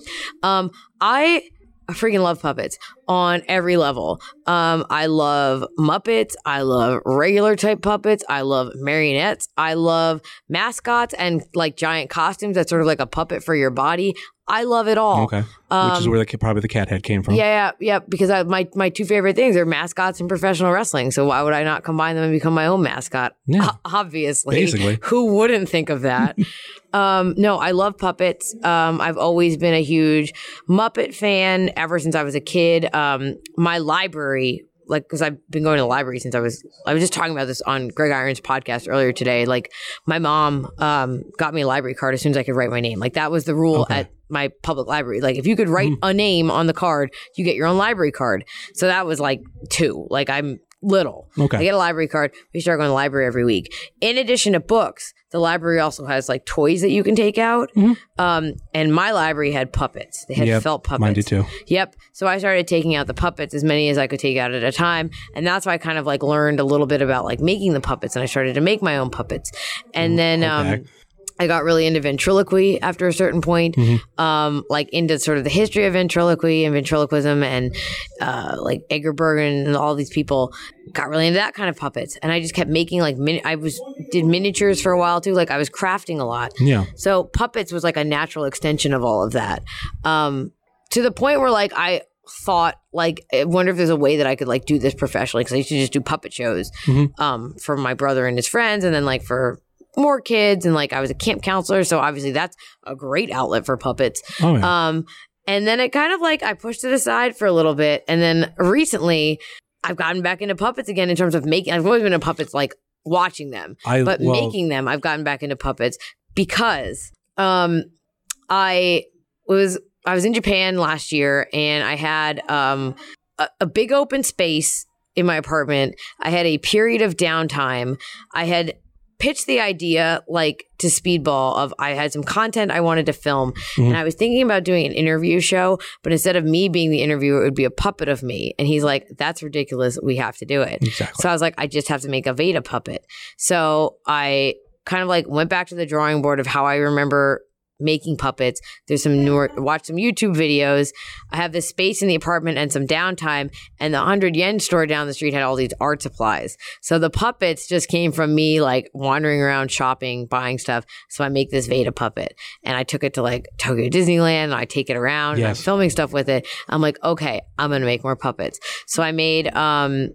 Um, I I freaking love puppets on every level. Um, I love Muppets. I love regular type puppets. I love marionettes. I love mascots and like giant costumes that's sort of like a puppet for your body. I love it all. Okay. Which is where the, probably the cat head came from. Um, Yeah, yeah, yeah. Because I, my my two favorite things are mascots and professional wrestling. So why would I not combine them and become my own mascot? Yeah. O- obviously, Basically. [LAUGHS] who wouldn't think of that? [LAUGHS] um, no, I love puppets. Um, I've always been a huge Muppet fan ever since I was a kid. Um, my library. Like, because I've been going to the library since I was, I was just talking about this on Greg Iron's podcast earlier today. Like, my mom um, got me a library card as soon as I could write my name. Like, that was the rule Okay. at my public library. Like if you could write a name on the card, you get your own library card. So that was like two. Like I'm little. Okay. I get a library card. We start going to the library every week. In addition to books, the library also has like toys that you can take out. Um, and my library had puppets. They had Yep, felt puppets. mine did too. Yep. So I started taking out the puppets as many as I could take out at a time. And that's why I kind of like learned a little bit about like making the puppets and I started to make my own puppets. And then okay. um I got really into ventriloquy after a certain point, um, like into sort of the history of ventriloquy and ventriloquism, and uh, like Edgar Bergen and all these people got really into that kind of puppets. And I just kept making like mini. I was did miniatures for a while too. Like I was crafting a lot. Yeah. So puppets was like a natural extension of all of that. Um, to the point where like I thought like I wonder if there's a way that I could like do this professionally because I used to just do puppet shows Mhm. um for my brother and his friends and then like for more kids and like I was a camp counselor so obviously that's a great outlet for puppets Oh yeah. um, and then it kind of like I pushed it aside for a little bit, and then recently I've gotten back into puppets again in terms of making. I've always been a puppets, like watching them, I but well, making them, I've gotten back into puppets because um, I was I was in Japan last year, and I had um a, a big open space in my apartment. I had a period of downtime. I had pitched the idea like to Speedball of I had some content I wanted to film Mhm. and I was thinking about doing an interview show, but instead of me being the interviewer, it would be a puppet of me. And he's like, that's ridiculous. We have to do it. exactly. So I was like, I just have to make a Veda puppet. So I kind of like went back to the drawing board of how I remember making puppets. There's some newer, watch some YouTube videos. I have this space in the apartment and some downtime, and the 100 yen store down the street had all these art supplies. So the puppets just came from me like wandering around shopping, buying stuff. So I make this Veda puppet and I took it to like Tokyo Disneyland and I take it around and I'm Yes. filming stuff with it. I'm like, okay, I'm going to make more puppets. So I made, um,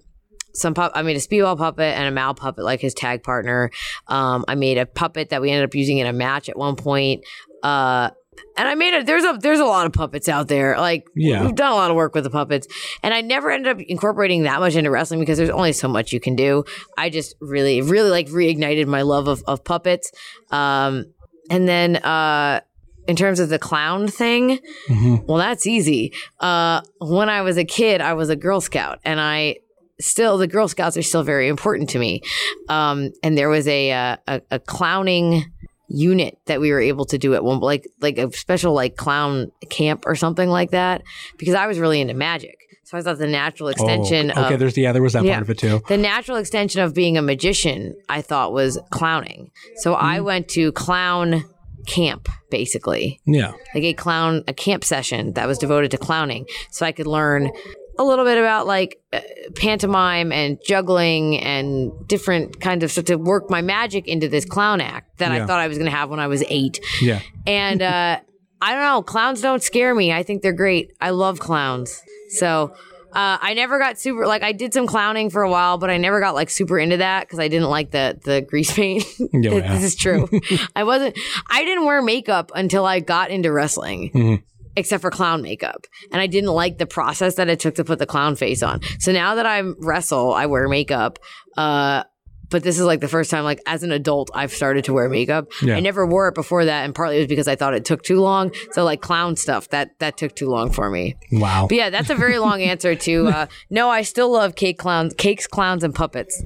some pup. I made a Speedball puppet and a Mal puppet, like his tag partner. Um, I made a puppet that we ended up using in a match at one point. Uh, and I made a there's a there's a lot of puppets out there. Like Yeah. we've done a lot of work with the puppets, and I never ended up incorporating that much into wrestling because there's only so much you can do. I just really really like reignited my love of of puppets. Um, and then uh, in terms of the clown thing, Mhm. well, that's easy. Uh, when I was a kid, I was a Girl Scout, and I still the Girl Scouts are still very important to me. Um, and there was a, uh, a a clowning unit that we were able to do at one like like a special like clown camp or something like that because I was really into magic. So I thought the natural oh, extension Oh, okay, of there's yeah, there was that Yeah. part of it too. the natural extension of being a magician, I thought was clowning. So I mm-hmm. went to clown camp basically Yeah. like a clown a camp session that was devoted to clowning so i could learn a little bit about like uh, pantomime and juggling and different kinds of stuff to work my magic into this clown act that Yeah. i thought i was going to have when i was eight Yeah. and uh, [LAUGHS] i don't know clowns don't scare me i think they're great i love clowns so uh, I never got super like I did some clowning for a while, but I never got like super into that because I didn't like the the grease paint. [LAUGHS] Yeah, [LAUGHS] this, yeah. this is true. I wasn't. I didn't wear makeup until I got into wrestling, Mhm. Except for clown makeup, and I didn't like the process that it took to put the clown face on. So now that I wrestle, I wear makeup. Uh, but this is like the first time, like as an adult, I've started to wear makeup. Yeah. I never wore it before that, and partly it was because I thought it took too long. So like clown stuff that that took too long for me. Wow. But yeah, that's a very long answer to [LAUGHS] uh, no. I still love cake clowns, cakes, clowns, and puppets.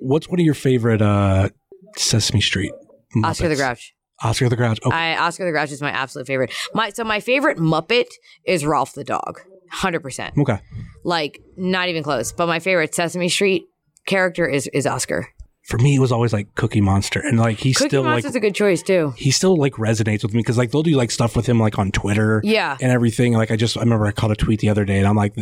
What's one of your favorite uh Sesame Street? Oscar the Grouch. Oscar the Grouch. Oh, I Oscar the Grouch is my absolute favorite. My so my favorite Muppet is Rowlf the dog. Hundred percent. okay. Like not even close. But my favorite Sesame Street character is is Oscar. For me, it was always like Cookie Monster, and like he's Cookie still like Monster's a good choice too. he still like resonates with me because like they'll do like stuff with him like on Twitter Yeah. and everything. Like I just I remember I caught a tweet the other day and I'm like,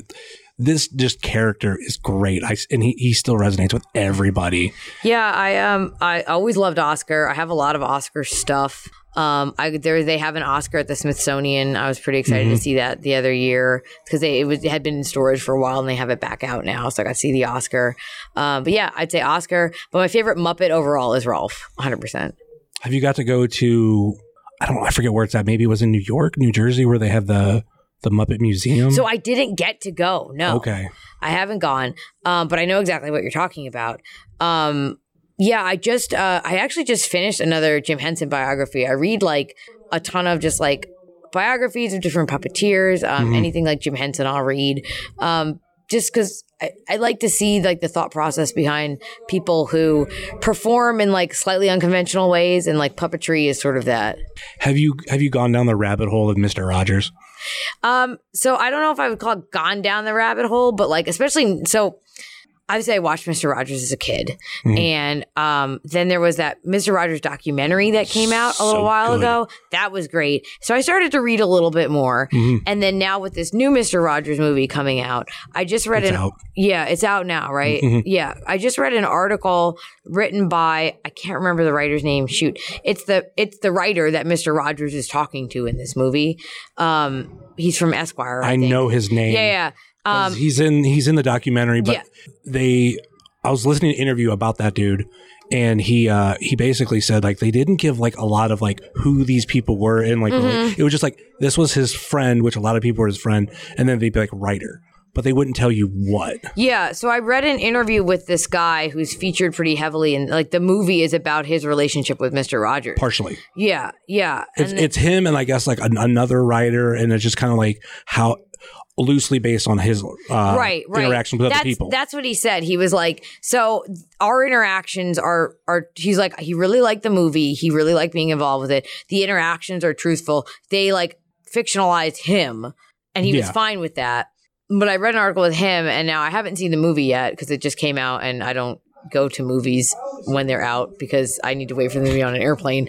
this just character is great. I and he he still resonates with everybody. Yeah, I um I always loved Oscar. I have a lot of Oscar stuff. Um, I there they have an Oscar at the Smithsonian. I was pretty excited to see that the other year because they it was it had been in storage for a while and they have it back out now, so I got to see the Oscar. Um, but yeah, I'd say Oscar. But my favorite Muppet overall is Rowlf, 100. percent Have you got to go to? I don't. know, I forget where it's at. Maybe it was in New York, New Jersey, where they have the the Muppet Museum. So I didn't get to go. No, okay. I haven't gone, um, but I know exactly what you're talking about. Um, yeah, I just, uh, I actually just finished another Jim Henson biography. I read like a ton of just like biographies of different puppeteers, um, Mhm. anything like Jim Henson, I'll read. Um, just because I, I like to see like the thought process behind people who perform in like slightly unconventional ways, and like puppetry is sort of that. Have you have you gone down the rabbit hole of Mister Rogers? Um, so I don't know if I would call it gone down the rabbit hole, but like especially so obviously I watched Mr. Rogers as a kid, Mhm. and um, then there was that Mr. Rogers documentary that came out a little So while good. ago. That was great. So I started to read a little bit more, Mhm. and then now with this new Mr. Rogers movie coming out, I just read It's an out. yeah, it's out now, right? Mhm. Yeah, I just read an article written by I can't remember the writer's name. Shoot, it's the it's the writer that Mr. Rogers is talking to in this movie. Um, he's from Esquire. I, I know his name. Yeah, yeah. Um, he's in he's in the documentary, but Yeah. they I was listening to an interview about that dude and he uh he basically said like they didn't give like a lot of like who these people were and like Mm-hmm. it was just like this was his friend, which a lot of people were his friend, and then they'd be like writer. But they wouldn't tell you what. Yeah, so I read an interview with this guy who's featured pretty heavily, and like the movie is about his relationship with Mister Rogers. Partially. yeah, yeah, It's and it's him and I guess like an, another writer and it's just kind of like how loosely based on his uh, right, right. interaction with that's, other people. That's what he said. He was like, so our interactions are are. He's like, he really liked the movie. He really liked being involved with it. The interactions are truthful. They like fictionalized him, and he was fine with that. But I read an article with him, and now I haven't seen the movie yet because it just came out, and I don't go to movies when they're out because I need to wait for them to be on an airplane.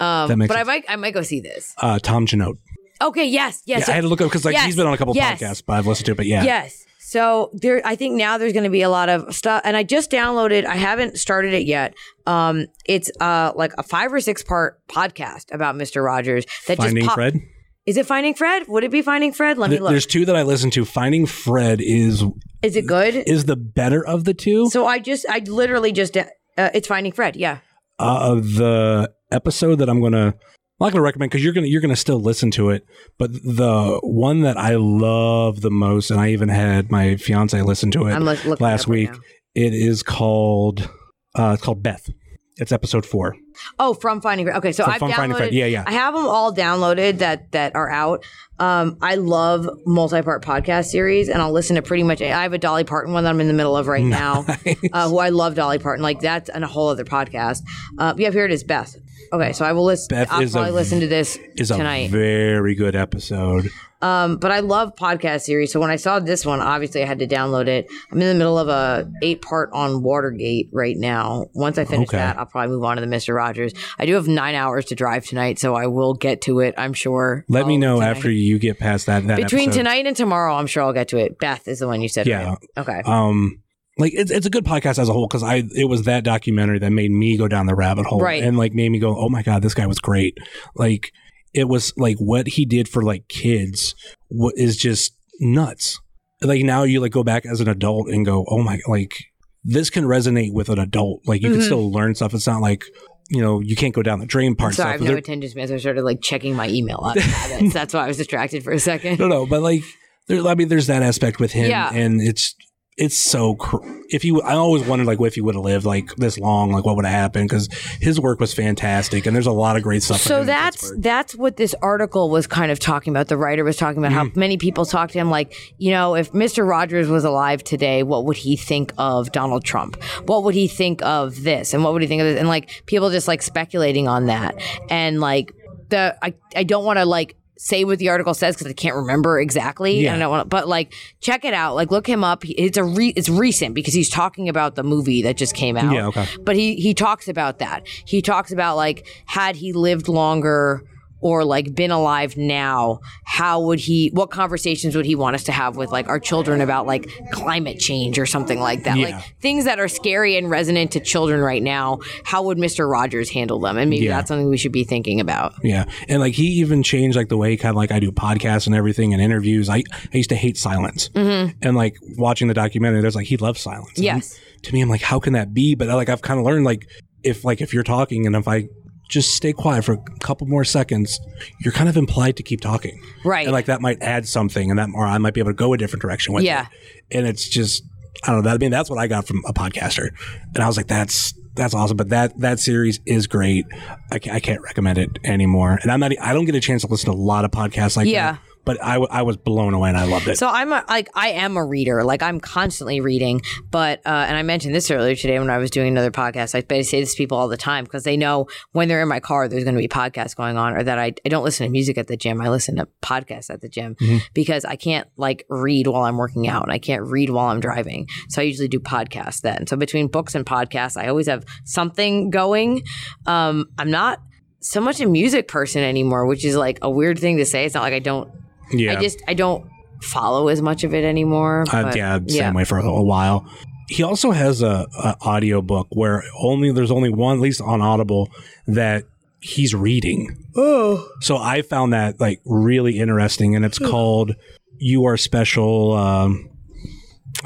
Um, That makes but I might I might go see this. uh, Tom Junod. Okay, yes, yes, yeah, I had to look up because like Yes, he's been on a couple yes. podcasts, but I've listened to it. But yeah, Yes. So there, I think now there's going to be a lot of stuff, and I just downloaded. I haven't started it yet. Um, it's uh like a five or six part podcast about Mister Rogers that Finding just pop- Fred. Is it Finding Fred? Would it be Finding Fred? Let me look. There's two that I listen to. Finding Fred is Is it good? is the better of the two. so I just, I literally just, uh, it's Finding Fred. Yeah. uh, the episode that I'm gonna I'm not gonna recommend because you're gonna you're gonna still listen to it. But the one that I love the most, and I even had my fiance listen to it look- looking it last right week. it is called uh, it's called Beth. It's episode four. Oh, from Finding Fred. Okay, so From- I've from downloaded. Yeah, yeah. I have them all downloaded that that are out. Um, I love multi-part podcast series, and I'll listen to pretty much. I have a Dolly Parton one that I'm in the middle of right now. [LAUGHS] Uh, who I love Dolly Parton. Like that's and a whole other podcast. Uh, yeah, here it is, Beth. Okay, so I will listen. Beth I'll is a probably listen to this Is a tonight. very good episode. Um, but I love podcast series. So when I saw this one, obviously I had to download it. I'm in the middle of a eight part on Watergate right now. Once I finish Okay. that, I'll probably move on to the Mister Rogers. I do have nine hours to drive tonight, so I will get to it. I'm sure. Let me I'll- know tonight. after you get past that. that between episode. tonight and tomorrow. I'm sure I'll get to it. Beth is the one you said. Yeah. right? Okay. um like it's it's a good podcast as a whole because I it was that documentary that made me go down the rabbit hole Right. and like made me go oh my god this guy was great like it was like what he did for like kids what is just nuts like now you like go back as an adult and go oh my like this can resonate with an adult like you can Mhm. still learn stuff it's not like you know you can't go down the drain part Sorry, I have no There- attention span, so I started like checking my email out [LAUGHS] of. That's why I was distracted for a second. no no but like there I mean there's that aspect with him Yeah. and it's it's so cr- if you I always wondered like what if he would have lived like this long like what would have happened because his work was fantastic and there's a lot of great stuff. So that's that's what this article was kind of talking about. The writer was talking about how Mm-hmm. many people talk to him like, you know, if Mr. Rogers was alive today, what would he think of Donald Trump? What would he think of this? And what would he think of this? And like people just like speculating on that. And like the I I don't want to like say what the article says because I can't remember exactly. Yeah. I don't want, but like check it out. Like look him up. It's a re, it's recent because he's talking about the movie that just came out. Yeah, okay. But he he talks about that. He talks about like had he lived longer or like been alive now, how would he what conversations would he want us to have with like our children about like climate change or something like that? Yeah. Like things that are scary and resonant to children right now, how would Mr. Rogers handle them? And maybe Yeah. that's something we should be thinking about. yeah, and like he even changed like the way kind of like I do podcasts and everything and interviews. I I used to hate silence, mm-hmm. and like watching the documentary, there's like he loves silence. And Yes. to me, I'm like, how can that be? But like I've kind of learned like if like if you're talking and if I just stay quiet for a couple more seconds, you're kind of implied to keep talking. Right. And like that might add something and that or I might be able to go a different direction with Yeah. it. And it's just I don't know. That I mean that's what I got from a podcaster. And I was like, that's that's awesome. But that that series is great. I, I can't recommend it anymore. And I'm not I don't get a chance to listen to a lot of podcasts like Yeah. that. But I, w- I was blown away and I loved it. So I'm a, like I am a reader. Like I'm constantly reading. But uh, and I mentioned this earlier today when I was doing another podcast. I, I say this to people all the time because they know when they're in my car there's going to be podcasts going on, or that I, I don't listen to music at the gym. I listen to podcasts at the gym because I can't like read while I'm working out and I can't read while I'm driving. So I usually do podcasts then. So between books and podcasts, I always have something going. Um, I'm not so much a music person anymore, which is like a weird thing to say. It's not like I don't yeah. I just I don't follow as much of it anymore. Uh, but- yeah, same way for a, a while. He also has a, a audio book where only there's only one, at least on Audible, that he's reading. Oh, so I found that like really interesting, and it's called "You Are Special." Um,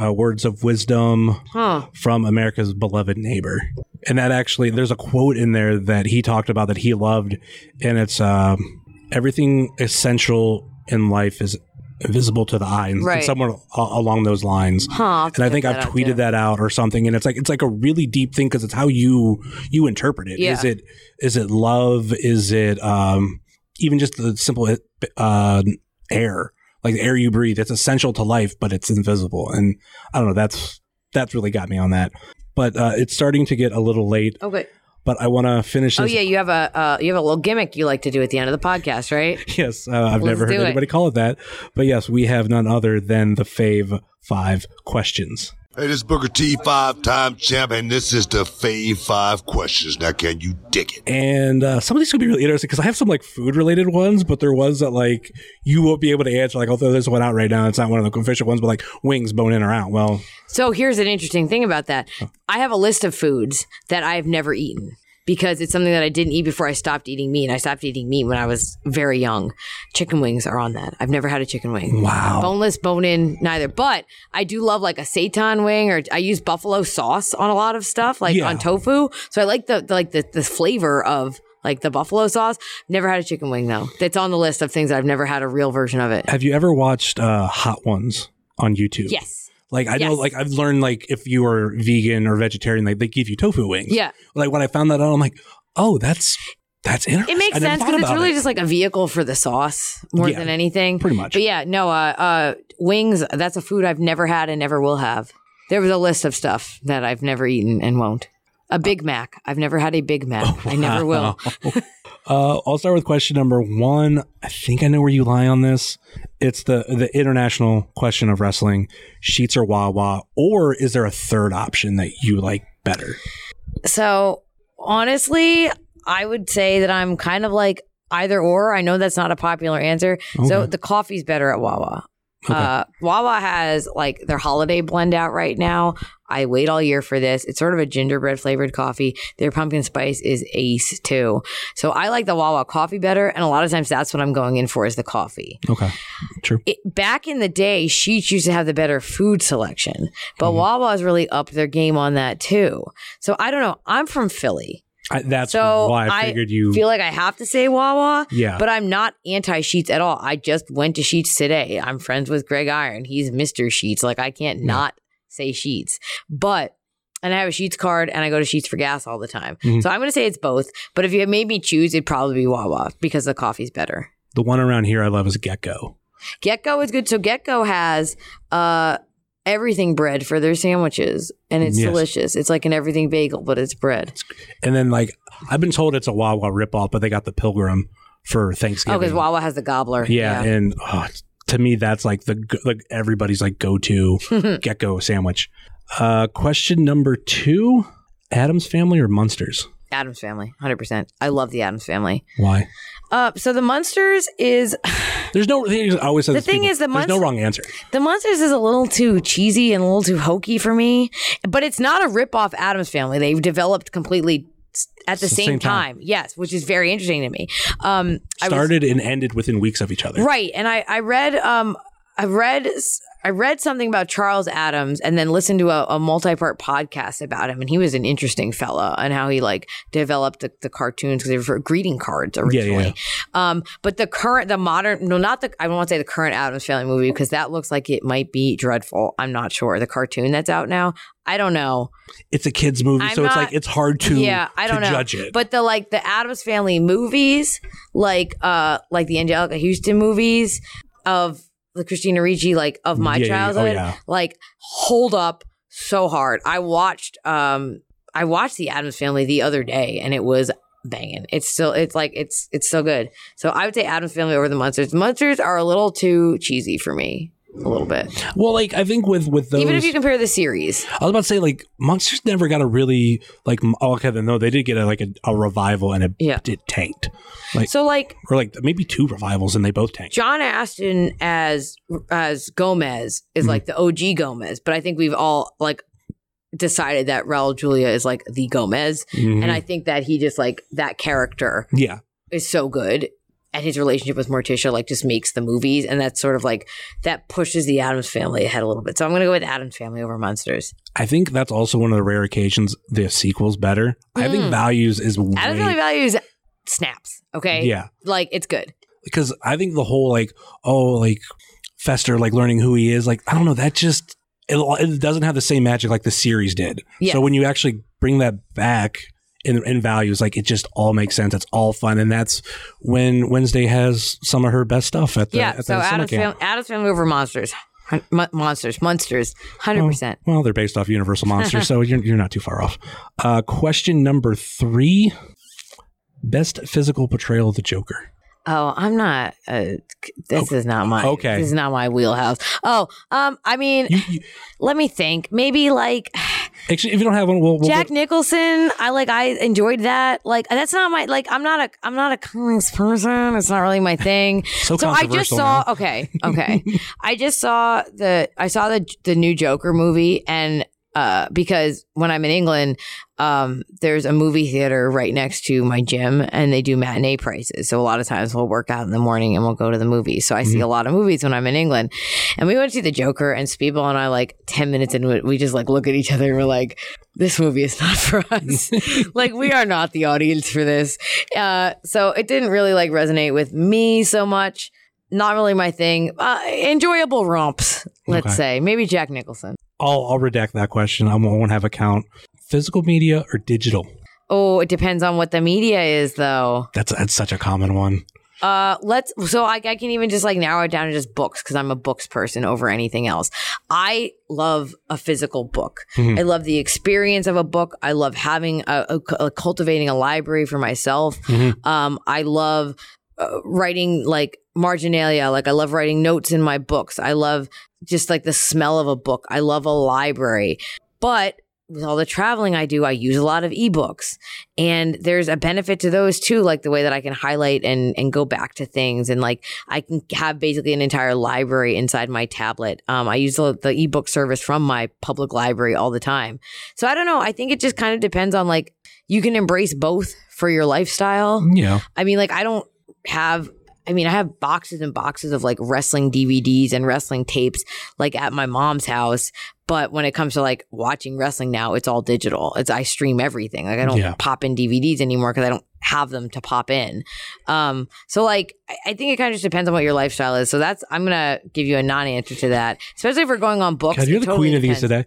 uh, words of wisdom Huh. from America's beloved neighbor. And that actually, there's a quote in there that he talked about that he loved, and it's um, everything essential in life is visible to the eye, and Right. somewhere a- along those lines. Huh. I'll have to And I think I've tweeted that out or something, and it's like it's like a really deep thing because it's how you you interpret it. Is Yeah. it is it love? Is it um, even just the simple uh, air, like the air you breathe? It's essential to life, but it's invisible. And I don't know. That's that's really got me on that. But uh, it's starting to get a little late. Okay. But I want to finish Oh yeah, you have a uh, you have a little gimmick you like to do at the end of the podcast, right? [LAUGHS] Yes, uh, I've Let's never heard do it. anybody call it that. But yes, we have none other than the Fave Five questions. Hey, this is Booker T, five time champ, and this is the Fave Five Questions. Now, can you dig it? And uh, some of these could be really interesting because I have some like food related ones, but there was that like you won't be able to answer. Like, although there's one out right now, it's not one of the official ones, but like wings, bone in or out. Well, So here's an interesting thing about that. I have a list of foods that I've never eaten because it's something that I didn't eat before I stopped eating meat. I stopped eating meat when I was very young. Chicken wings are on that. I've never had a chicken wing. Wow. Boneless, bone in, neither. But I do love like a seitan wing or I use buffalo sauce on a lot of stuff, like Yeah. on tofu. So I like the, the like the, the flavor of like the buffalo sauce. Never had a chicken wing though. That's on the list of things I've never had a real version of it. have you ever watched uh, Hot Ones on YouTube? Yes. Like I know, like I've learned, like if you are vegan or vegetarian, like they give you tofu wings. Yeah. Like when I found that out, I'm like, oh, that's that's interesting. It makes sense because it's really it. just like a vehicle for the sauce more Yeah, than anything. pretty much. But yeah, no, uh, uh, wings, that's a food I've never had and never will have. There was a list of stuff that I've never eaten and won't. A Big Mac. I've never had a Big Mac. I never will. [LAUGHS] Uh, I'll start with question number one. I think I know where you lie on this. It's the the international question of wrestling: Sheetz or Wawa, or is there a third option that you like better? So honestly, I would say that I'm kind of like either or. I know that's not a popular answer. So the coffee's better at Wawa. Uh, Wawa has like their holiday blend out right now. I wait all year for this. It's sort of a gingerbread flavored coffee. Their pumpkin spice is ace too. So I like the Wawa coffee better. And a lot of times that's what I'm going in for is the coffee. Okay, true. It, back in the day, Sheetz used to have the better food selection, but Wawa's really upped their game on that too. So I don't know. I'm from Philly. I, that's So why I I figured you. feel like I have to say Wawa. Yeah. But I'm not anti Sheetz at all. I just went to Sheetz today. I'm friends with Greg Iron. He's Mr. Sheetz. Like I can't not say Sheetz. But and I have a Sheetz card and I go to Sheetz for gas all the time. Mhm. So I'm gonna say it's both. But if you made me choose, it'd probably be Wawa because the coffee's better. the one around here I love is GetGo. GetGo is good. So GetGo has uh everything bread for their sandwiches and it's Yes. delicious. It's like an everything bagel, but it's bread. And then like I've been told it's a Wawa ripoff, but they got the Pilgrim for Thanksgiving. Oh, Thanksgiving. because Wawa has the gobbler. Yeah, and oh, to me that's like the like everybody's like go to [LAUGHS] GetGo sandwich. Uh, question number two: Addams family or Munsters? Addams family, hundred percent. I love the Addams family. Why? Uh, so the Munsters is [SIGHS] There's no. I always say The thing people, is, the there's no wrong answer. the Munsters is a little too cheesy and a little too hokey for me, but it's not a rip off Addams family. They've developed completely at the the same, same time. time. Yes, which is very interesting to me. Um, I was- Started and ended within weeks of each other. Right. And I, I read um I read I read something about Charles Addams and then listened to a, a multi-part podcast about him and he was an interesting fella and how he like developed the, the cartoons because they were greeting cards originally. Um but the current the modern no not the I don't want to say the current Addams Family movie because that looks like it might be dreadful. I'm not sure. The cartoon that's out now. I don't know. It's a kids movie, I'm so it's like it's hard to yeah, I don't know. judge it. But the like the Addams Family movies, like uh like the Anjelica Huston movies, of the Christina Ricci, like of my Yeah, yeah, yeah. Oh, childhood, yeah. like hold up so hard. I watched um I watched the Addams family the other day and it was banging. It's still it's like it's it's so good. So I would say Addams family over the Munsters. Munsters are a little too cheesy for me. A little bit. Well, like I think with with those, Even if you compare the series. I was about to say like Monsters never got a really like okay no they did get a, like a, a revival and it Yeah. it tanked like So like or like maybe two revivals and they both tanked. John Astin as as Gomez is Mhm. like the OG Gomez, but I think we've all like decided that Raul Julia is like the Gomez, Mhm. and I think that he just like that character yeah, is so good. And his relationship with Morticia like just makes the movies, and that's sort of like that pushes the Addams family ahead a little bit. So I'm gonna go with Addams family over Monsters. I think that's also one of the rare occasions the sequel's better. I think Mm. Values is way, Addams family values snaps. Okay, yeah like it's good. because I think the whole like oh like Fester like learning who he is like I don't know that just it, it doesn't have the same magic like the series did. Yes. So when you actually bring that back in in values like it just all makes sense. It's all fun and that's when Wednesday has some of her best stuff at the yeah. at So the Addams, fam- Addams family over Monsters. Monsters, monsters, hundred percent. Well, they're based off Universal Monsters, [LAUGHS] so you're, you're not too far off. Uh, question number three: Best physical portrayal of the Joker. Oh, I'm not. Uh, this is not my. okay. This is not my wheelhouse. Oh, um, I mean, You, you, let me think. Maybe like actually, if you don't have one, we'll, we'll Jack Nicholson. I like. I enjoyed that. Like that's not my. Like I'm not a. I'm not a comics person. It's not really my thing. [LAUGHS] So I just saw. now. Okay. [LAUGHS] Okay. I just saw the. I saw the the new Joker movie and. Uh, because when I'm in England, um, there's a movie theater right next to my gym, and they do matinee prices. So a lot of times we'll work out in the morning and we'll go to the movies. So I see a lot of movies when I'm in England, and we went to see the Joker, and Speedball and I like ten minutes into it, we just like look at each other and we're like, "This movie is not [LAUGHS] for us. [LAUGHS] like we are not the audience for this." Uh, so it didn't really like resonate with me so much. Not really my thing. Uh, enjoyable romps, let's Okay. say. Maybe Jack Nicholson. I'll, I'll redact that question. I won't have a count. Physical media or digital? Oh, it depends on what the media is, though. That's that's such a common one. Uh, let's. So I, I can even just like narrow it down to just books because I'm a books person over anything else. I love a physical book. Mhm. I love the experience of a book. I love having a, a- a- cultivating a library for myself. Mhm. Um, I love uh, writing like marginalia. Like I love writing notes in my books. I love just like the smell of a book. I love a library, but with all the traveling I do, I use a lot of ebooks. And there's a benefit to those too, like the way that I can highlight and, and go back to things. And like I can have basically an entire library inside my tablet. Um, I use the, the ebook service from my public library all the time. So I don't know. I think it just kind of depends on like, you can embrace both for your lifestyle. Yeah. I mean, like, I don't have. I mean, I have boxes and boxes of like wrestling DVDs and wrestling tapes, like at my mom's house. But when it comes to like watching wrestling now, it's all digital. It's I stream everything. Like I don't Yeah. pop in DVDs anymore because I don't have them to pop in. Um, so like I, I think it kind of just depends on what your lifestyle is. So that's I'm gonna give you a non-answer to that, especially if we're going on books. God, you're the totally queen of these today.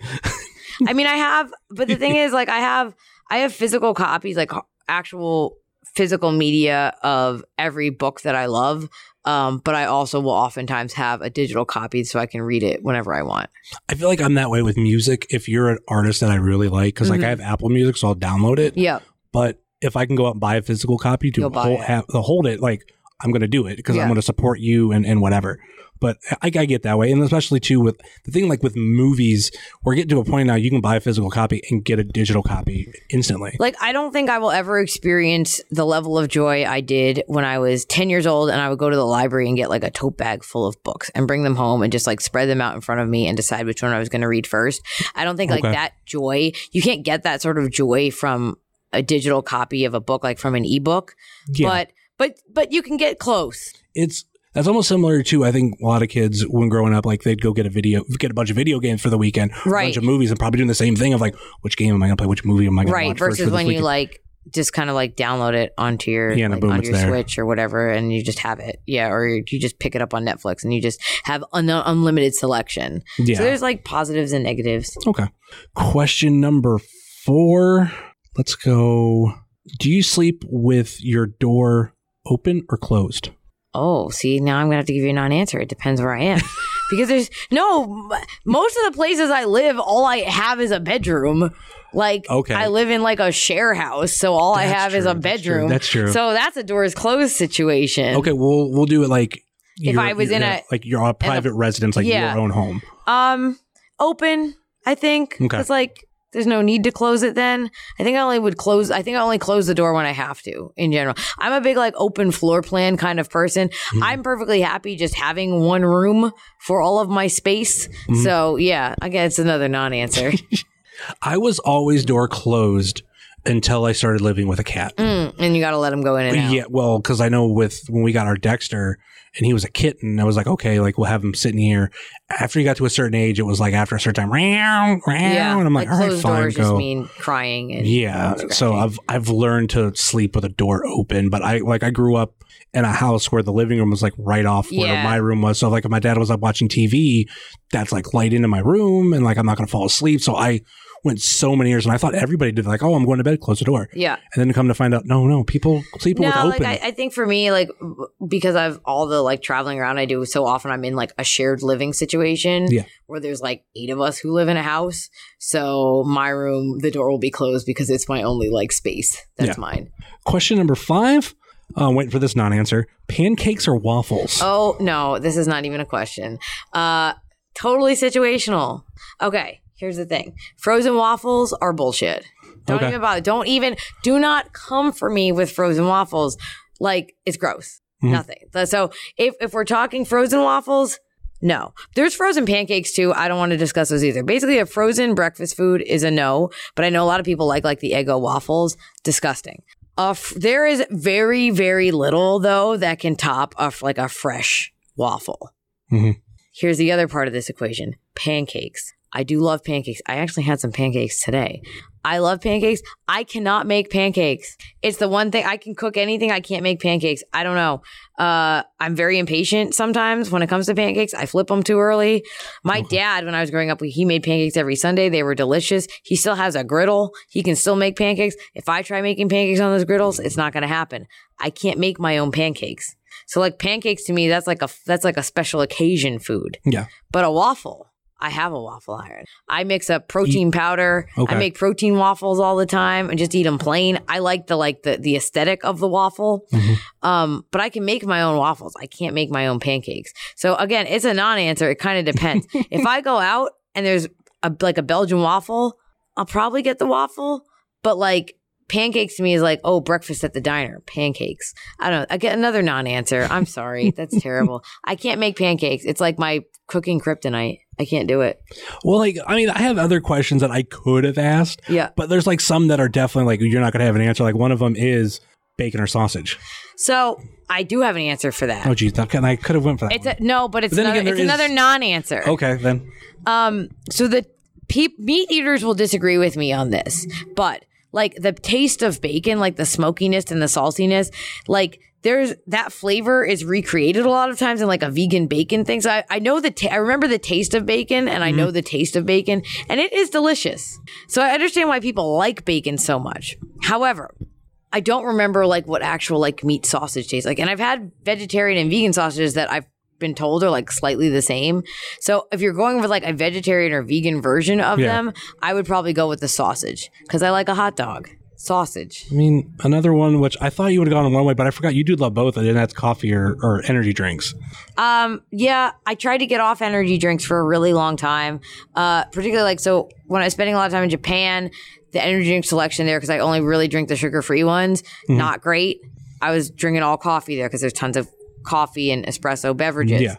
I mean, I have, but the thing [LAUGHS] is, like, I have, I have physical copies, like actual physical media of every book that I love. Um, but I also will oftentimes have a digital copy so I can read it whenever I want. I feel like I'm that way with music. If you're an artist that I really like, because like Mhm. I have Apple Music, so I'll download it. Yeah. But if I can go out and buy a physical copy to hold, it. have, hold it, like I'm going to do it because Yeah. I'm going to support you and, and whatever. But I, I get that way, and especially too with the thing like with movies, we're getting to a point now you can buy a physical copy and get a digital copy instantly. Like, I don't think I will ever experience the level of joy I did when I was 10 years old and I would go to the library and get like a tote bag full of books and bring them home and just like spread them out in front of me and decide which one I was going to read first. I don't think like that joy, you can't get that sort of joy from a digital copy of a book, like from an ebook. Yeah. But, but, but you can get close. it's that's almost similar to I think a lot of kids when growing up, like they'd go get a video, get a bunch of video games for the weekend, a Right. bunch of movies, and probably doing the same thing of like, which game am I going to play? Which movie am I going to Right. watch first Versus when you like, just kind of like download it onto your Yeah, like, boom, onto your there. Switch or whatever, and you just have it. Yeah, or you just pick it up on Netflix and you just have an unlimited selection. yeah. So there's like positives and negatives. Okay. Question number four. Let's go. Do you sleep with your door open or closed? Oh, see, now I'm gonna have to give you a non-answer. It depends where I am, [LAUGHS] because there's no. Most of the places I live, all I have is a bedroom. Like, Okay. I live in like a share house, so all I That's have is true, a that's true, bedroom. that's true. So that's a doors closed situation. Okay, we'll we'll do it like If I was in a- like your private residence, like Yeah. your own home. Um, open. I think Okay. it's like there's no need to close it. Then I think I only would close. I think I only close the door when I have to. In general, I'm a big like open floor plan kind of person. Hmm. I'm perfectly happy just having one room for all of my space. Hmm. So yeah, again, it's another non-answer. [LAUGHS] I was always door closed until I started living with a cat. Mm, and you got to let them go in and out. Yeah, well, because I know with when we got our Dexter and he was a kitten, I was like, okay, like we'll have him sitting here. After he got to a certain age, it was like after a certain time, meow, meow, Yeah, and I'm like, all right, fine, doors just mean crying and Yeah, so. I've I've learned to sleep with a door open, but I like I grew up in a house where the living room was like right off where Yeah. my room was. So like if my dad was up watching TV, that's like light into my room, and like I'm not gonna fall asleep. So I went so many years, and I thought everybody did like, oh, I'm going to bed, close the door, yeah. and then come to find out, no, no, people sleep with No, open. like I, I think for me, like because I've all the like traveling around I do so often, I'm in like a shared living situation Yeah. where there's like eight of us who live in a house. So my room, the door will be closed because it's my only like space. That's Yeah. mine. Question number five. Uh, waiting for this non-answer. Pancakes or waffles? Oh no, this is not even a question. Uh, totally situational. Okay, here's the thing: frozen waffles are bullshit. Don't Okay. even bother. Don't even. Do not come for me with frozen waffles. Like it's gross. Mhm. Nothing. So if if we're talking frozen waffles. No. There's frozen pancakes too. I don't want to discuss those either. Basically, a frozen breakfast food is a no, but I know a lot of people like like the Eggo waffles. Disgusting. Uh, f- there is very very little though that can top a f- like a fresh waffle. Mhm. Here's the other part of this equation: pancakes. I do love pancakes. I actually had some pancakes today. I love pancakes. I cannot make pancakes. It's the one thing I can cook anything. I can't make pancakes. I don't know. Uh, I'm very impatient sometimes when it comes to pancakes. I flip them too early. My dad, when I was growing up, he made pancakes every Sunday. They were delicious. He still has a griddle. He can still make pancakes. If I try making pancakes on those griddles, it's not going to happen. I can't make my own pancakes. So like pancakes to me, that's like a that's like a special occasion food. Yeah. But a waffle, I have a waffle iron. I mix up protein powder. Okay. I make protein waffles all the time and just eat them plain. I like the like the the aesthetic of the waffle. Mhm. Um, but I can make my own waffles. I can't make my own pancakes. So again, it's a non-answer. It kind of depends. [LAUGHS] if I go out and there's a like a Belgian waffle, I'll probably get the waffle. But like pancakes to me is like, oh, breakfast at the diner, pancakes. I don't know. I get another non-answer. I'm sorry. [LAUGHS] That's terrible. I can't make pancakes. It's like my cooking kryptonite. I can't do it. Well, like I mean, I have other questions that I could have asked, Yeah. but there's like some that are definitely like you're not going to have an answer. Like one of them is bacon or sausage. So I do have an answer for that. Oh, geez, that I could have went for that. It's a, no, but it's But another, again, it's is- another non-answer. okay, then Um, so the pe- meat eaters will disagree with me on this, but like the taste of bacon, like the smokiness and the saltiness, like there's that flavor is recreated a lot of times in like a vegan bacon thing. So I, I know the ta- I remember the taste of bacon and I know mm-hmm. the taste of bacon and it is delicious. So I understand why people like bacon so much. However, I don't remember like what actual like meat sausage tastes like. And I've had vegetarian and vegan sausages that I've been told are like slightly the same. So if you're going with like a vegetarian or vegan version of Yeah. them, I would probably go with the sausage because I like a hot dog. Sausage. I mean another one which I thought you would have gone one way, but I forgot you do love both, and that's coffee or, or energy drinks. Um, yeah, I tried to get off energy drinks for a really long time. Uh, particularly like so when I was spending a lot of time in Japan, the energy drink selection there because I only really drink the sugar free ones. Mm-hmm. Not great. I was drinking all coffee there because there's tons of coffee and espresso beverages. Yeah.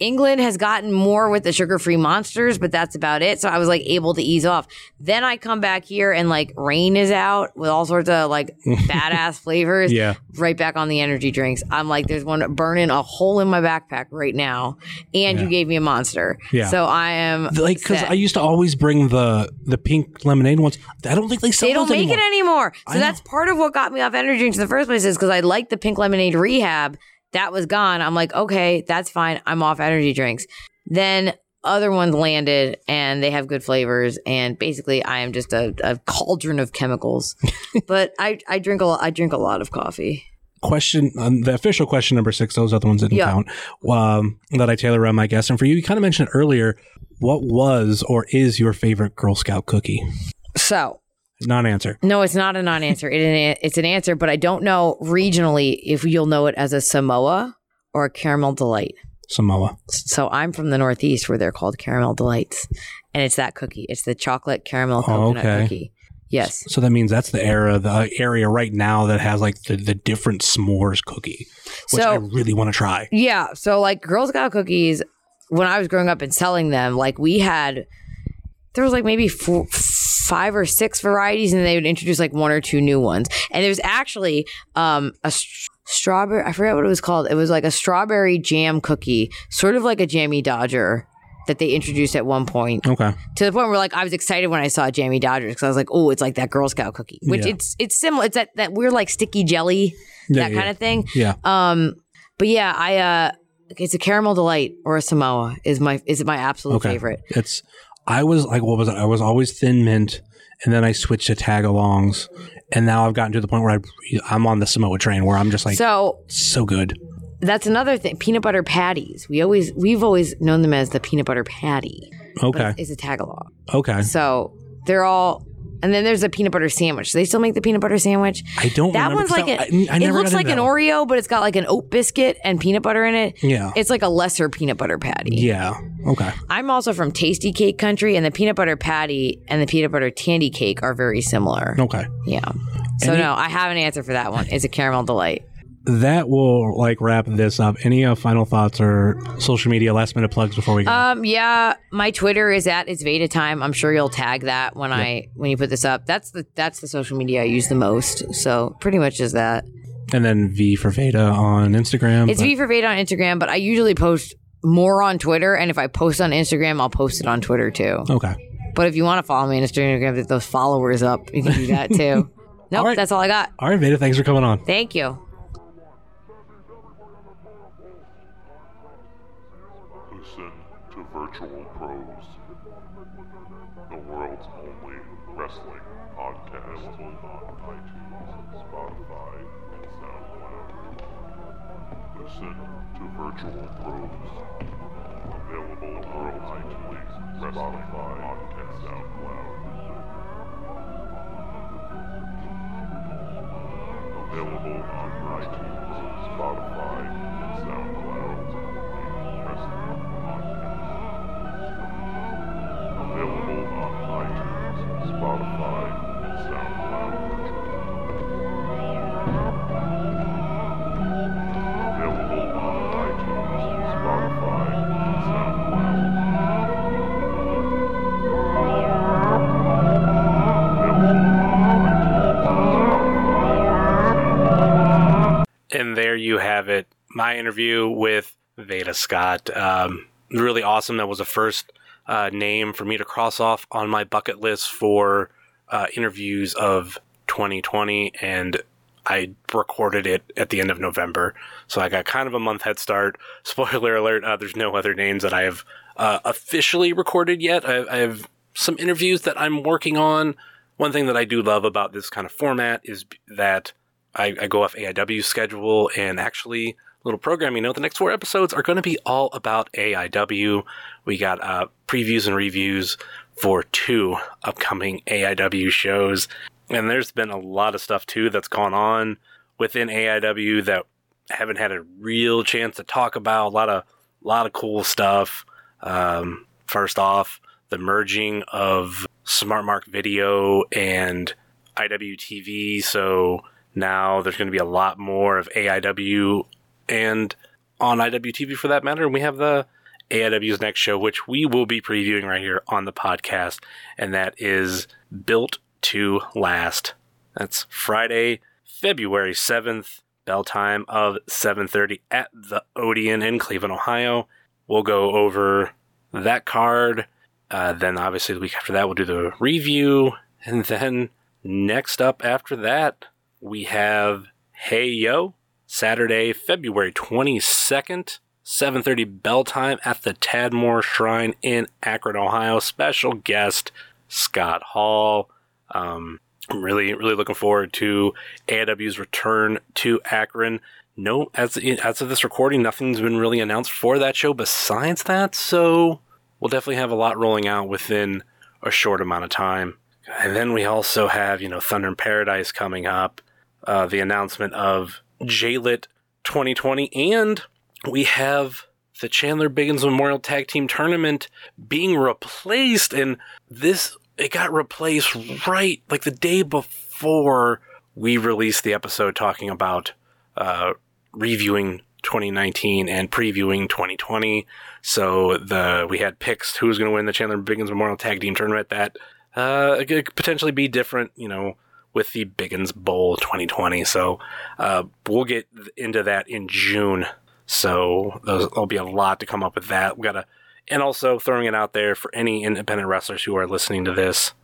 England has gotten more with the sugar free monsters, but that's about it. So I was like able to ease off. Then I come back here and like Reign is out with all sorts of like [LAUGHS] badass flavors. Yeah. Right back on the energy drinks. I'm like, there's one burning a hole in my backpack right now. And you gave me a monster. Yeah. So I am Like because set. I used to always bring the the pink lemonade ones. I don't think they sell they don't make anymore. it anymore. So I know. that's part of what got me off energy drinks in the first place is because I like the pink lemonade rehab. That was gone. I'm like, okay, that's fine. I'm off energy drinks. Then other ones landed and they have good flavors. And basically, I am just a, a cauldron of chemicals. [LAUGHS] but I, I drink a lot. I drink a lot of coffee. question, um, the official question number six, those other ones didn't Yeah. count, um, that I tailor around my guests. And for you, you kind of mentioned earlier, what was or is your favorite Girl Scout cookie? So Non answer. no, it's not a non-answer. It, it's an answer, but I don't know regionally if you'll know it as a Samoa or a caramel delight. Samoa. So I'm from the Northeast where they're called caramel delights, and it's that cookie. It's the chocolate caramel Oh, coconut okay. cookie. Yes. So that means that's the era, the area right now that has like the, the different s'mores cookie, which So- I really want to try. Yeah. So like Girl Scout cookies, when I was growing up and selling them, like we had there was like maybe four, five or six varieties, and they would introduce like one or two new ones. And there was actually um, a str- strawberry. I forget what it was called. It was like a strawberry jam cookie, sort of like a Jammie Dodger. That they introduced at one point Okay. to the point where like I was excited when I saw Jammie Dodgers because I was like, oh, it's like that Girl Scout cookie, which Yeah. it's it's similar. It's that that weird like sticky jelly, Yeah, that yeah. kind of thing. Yeah. Um, but yeah, I uh, it's a caramel delight or a Samoa is my is my absolute Okay. favorite. It's, I was like, what was it? I was always thin mint and then I switched to tag alongs. And now I've gotten to the point where I, I'm on the Samoa train where I'm just like, so, so good. that's another thing. Peanut butter patties. We always we've always known them as the peanut butter patty. but Okay. it's, it's a tag along. Okay. So they're all. And then there's a peanut butter sandwich. Do they still make the peanut butter sandwich? I don't That remember one's like I- an, I- I it looks like an one. Oreo, but it's got like an oat biscuit and peanut butter in it. Yeah. It's like a lesser peanut butter patty. Yeah. Okay. I'm also from Tastykake Country, and the peanut butter patty and the peanut butter tandy cake are very similar. Okay. Yeah. So Any- no, I have an answer for that one. It's a caramel delight. That will like wrap this up. Any uh, final thoughts or social media last minute plugs before we go? Um, yeah, my Twitter is at it's Veda time. I'm sure you'll tag that when I when you put this up. That's the that's the social media I use the most. So pretty much is that. and then V for Veda on Instagram. It's but- V for Veda on Instagram, but I usually post more on Twitter, and if I post on Instagram, I'll post it on Twitter too. Okay. But if you want to follow me on Instagram, get those followers up, you can do that too. [LAUGHS] Nope, All right. that's all I got. All right, Veda, thanks for coming on. Thank you. Listen to Virtual Pros, the world's only wrestling podcast. on iTunes, Spotify, and SoundCloud. Listen to Virtual Pros, available on iTunes, Spotify, and SoundCloud. Available on iTunes, Spotify, and SoundCloud. Spotify, SoundCloud. And there you have it. My interview with Veda Scott. Um, really awesome. That was the first uh, name for me to cross off on my bucket list for uh, interviews of 2020. And I recorded it at the end of November. So I got kind of a month head start. [LAUGHS] Spoiler alert, uh, there's no other names that I have uh, officially recorded yet. I, I have some interviews that I'm working on. One thing that I do love about this kind of format is that I, I go off AIW schedule and actually little programming note the next four episodes are going to be all about AIW. We got uh, previews and reviews for two upcoming AIW shows. And there's been a lot of stuff too that's gone on within AIW that I haven't had a real chance to talk about. A lot of lot of cool stuff. Um, first off, the merging of Smart Mark Video and IWTV. So now there's going to be a lot more of AIW and on IWTV for that matter. And We have the AIW's next show, which we will be previewing right here on the podcast, and that is Built to Last. That's Friday, February 7th, bell time of 7:30 at the Odeon in Cleveland, Ohio. We'll go over that card. Uh, then obviously the week after that we'll do the review, and then next up after that we have Hey Yo Saturday, February 22nd, 7:30 bell time at the Tadmor Shrine in Akron, Ohio. Special guest Scott Hall. Um, I'm really, really looking forward to AIW's return to Akron. No, as as of this recording, nothing's been really announced for that show besides that. So we'll definitely have a lot rolling out within a short amount of time. And then we also have, you know, Thunder in Paradise coming up, uh, the announcement of JLIT 2020, and we have the Chandler Biggins Memorial Tag Team Tournament being replaced. And this, it got replaced right like the day before we released the episode talking about uh, reviewing 2019 and previewing 2020. So the we had picks who was going to win the Chandler Biggins Memorial Tag Team Tournament. That uh, could potentially be different, you know, with the Biggins Bowl 2020. So uh, we'll get into that in June. So there'll be a lot to come up with that. We gotta, and also throwing it out there for any independent wrestlers who are listening to this.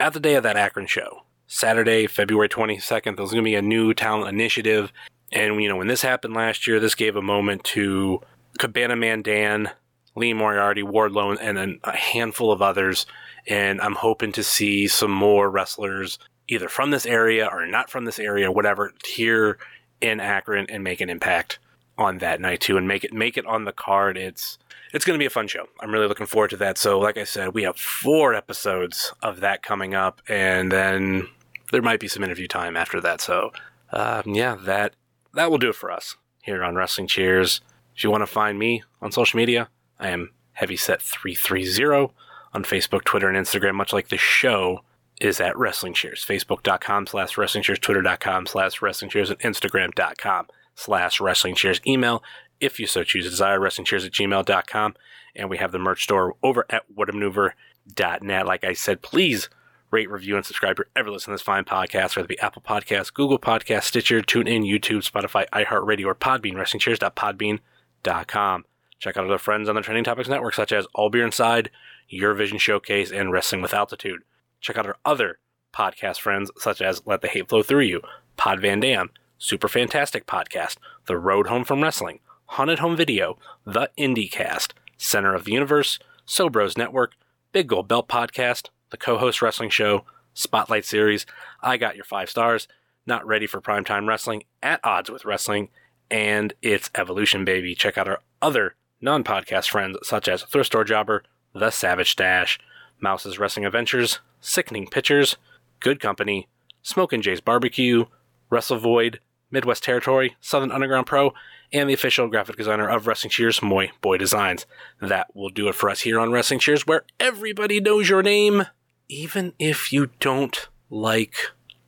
At the day of that Akron show, Saturday, February 22nd, there's going to be a new talent initiative. And, you know, when this happened last year, this gave a moment to Cabana Man Dan, Lee Moriarty, Wardlow, and a handful of others. And I'm hoping to see some more wrestlers either from this area or not from this area, whatever, here in Akron and make an impact on that night too and make it make it on the card. It's it's going to be a fun show. I'm really looking forward to that. So, like I said, we have four episodes of that coming up, and then there might be some interview time after that. So, um, yeah, that that will do it for us here on Wrestling Cheers. If you want to find me on social media, I am Heavyset330 on Facebook, Twitter, and Instagram, much like the show is at Wrestling Cheers. Facebook.com slash Wrestling Cheers, Twitter.com slash Wrestling Cheers, and Instagram.com slash Wrestling Cheers. Email, if you so choose, desire Wrestling Cheers at gmail.com. And we have the merch store over at whatamaneuver.net. Like I said, please rate, review, and subscribe wherever you listen to this fine podcast, whether it be Apple Podcasts, Google Podcasts, Stitcher, TuneIn, YouTube, Spotify, iHeartRadio, or Podbean, WrestlingCheers.podbean.com. Check out other friends on the Trending Topics Network, such as All Beer Inside, Eurovision Showcase, and Wrestling with Altitude. Check out our other podcast friends, such as Let the Hate Flow Through You, Pod Van Dam, Super Fantastic Podcast, The Road Home from Wrestling, Haunted Home Video, The IndieCast, Center of the Universe, Sobros Network, Big Gold Belt Podcast, The Co-Host Wrestling Show, Spotlight Series, I Got Your Five Stars, Not Ready for Primetime Wrestling, At Odds with Wrestling, and It's Evolution Baby. Check out our other non-podcast friends such as Thrift Store Jobber, The Savage Dash, Mouse's Wrestling Adventures, Sickening Pictures, Good Company, Smoke and Jay's Barbecue, Wrestle Void, Midwest Territory, Southern Underground Pro, and the official graphic designer of Wrestling Cheers, Moy Boy Designs. That will do it for us here on Wrestling Cheers, where everybody knows your name, even if you don't like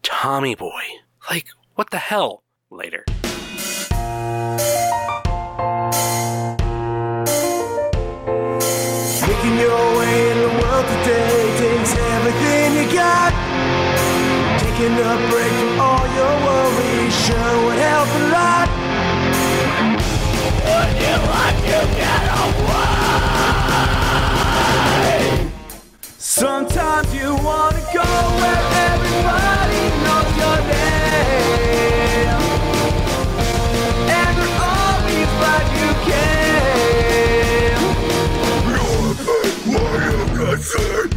Tommy Boy. Like, what the hell? Later. Taking a break from all your worries sure would help a lot. Would you like to get away? Sometimes you wanna go where everybody knows your name. And they're always glad you came. Why you got said?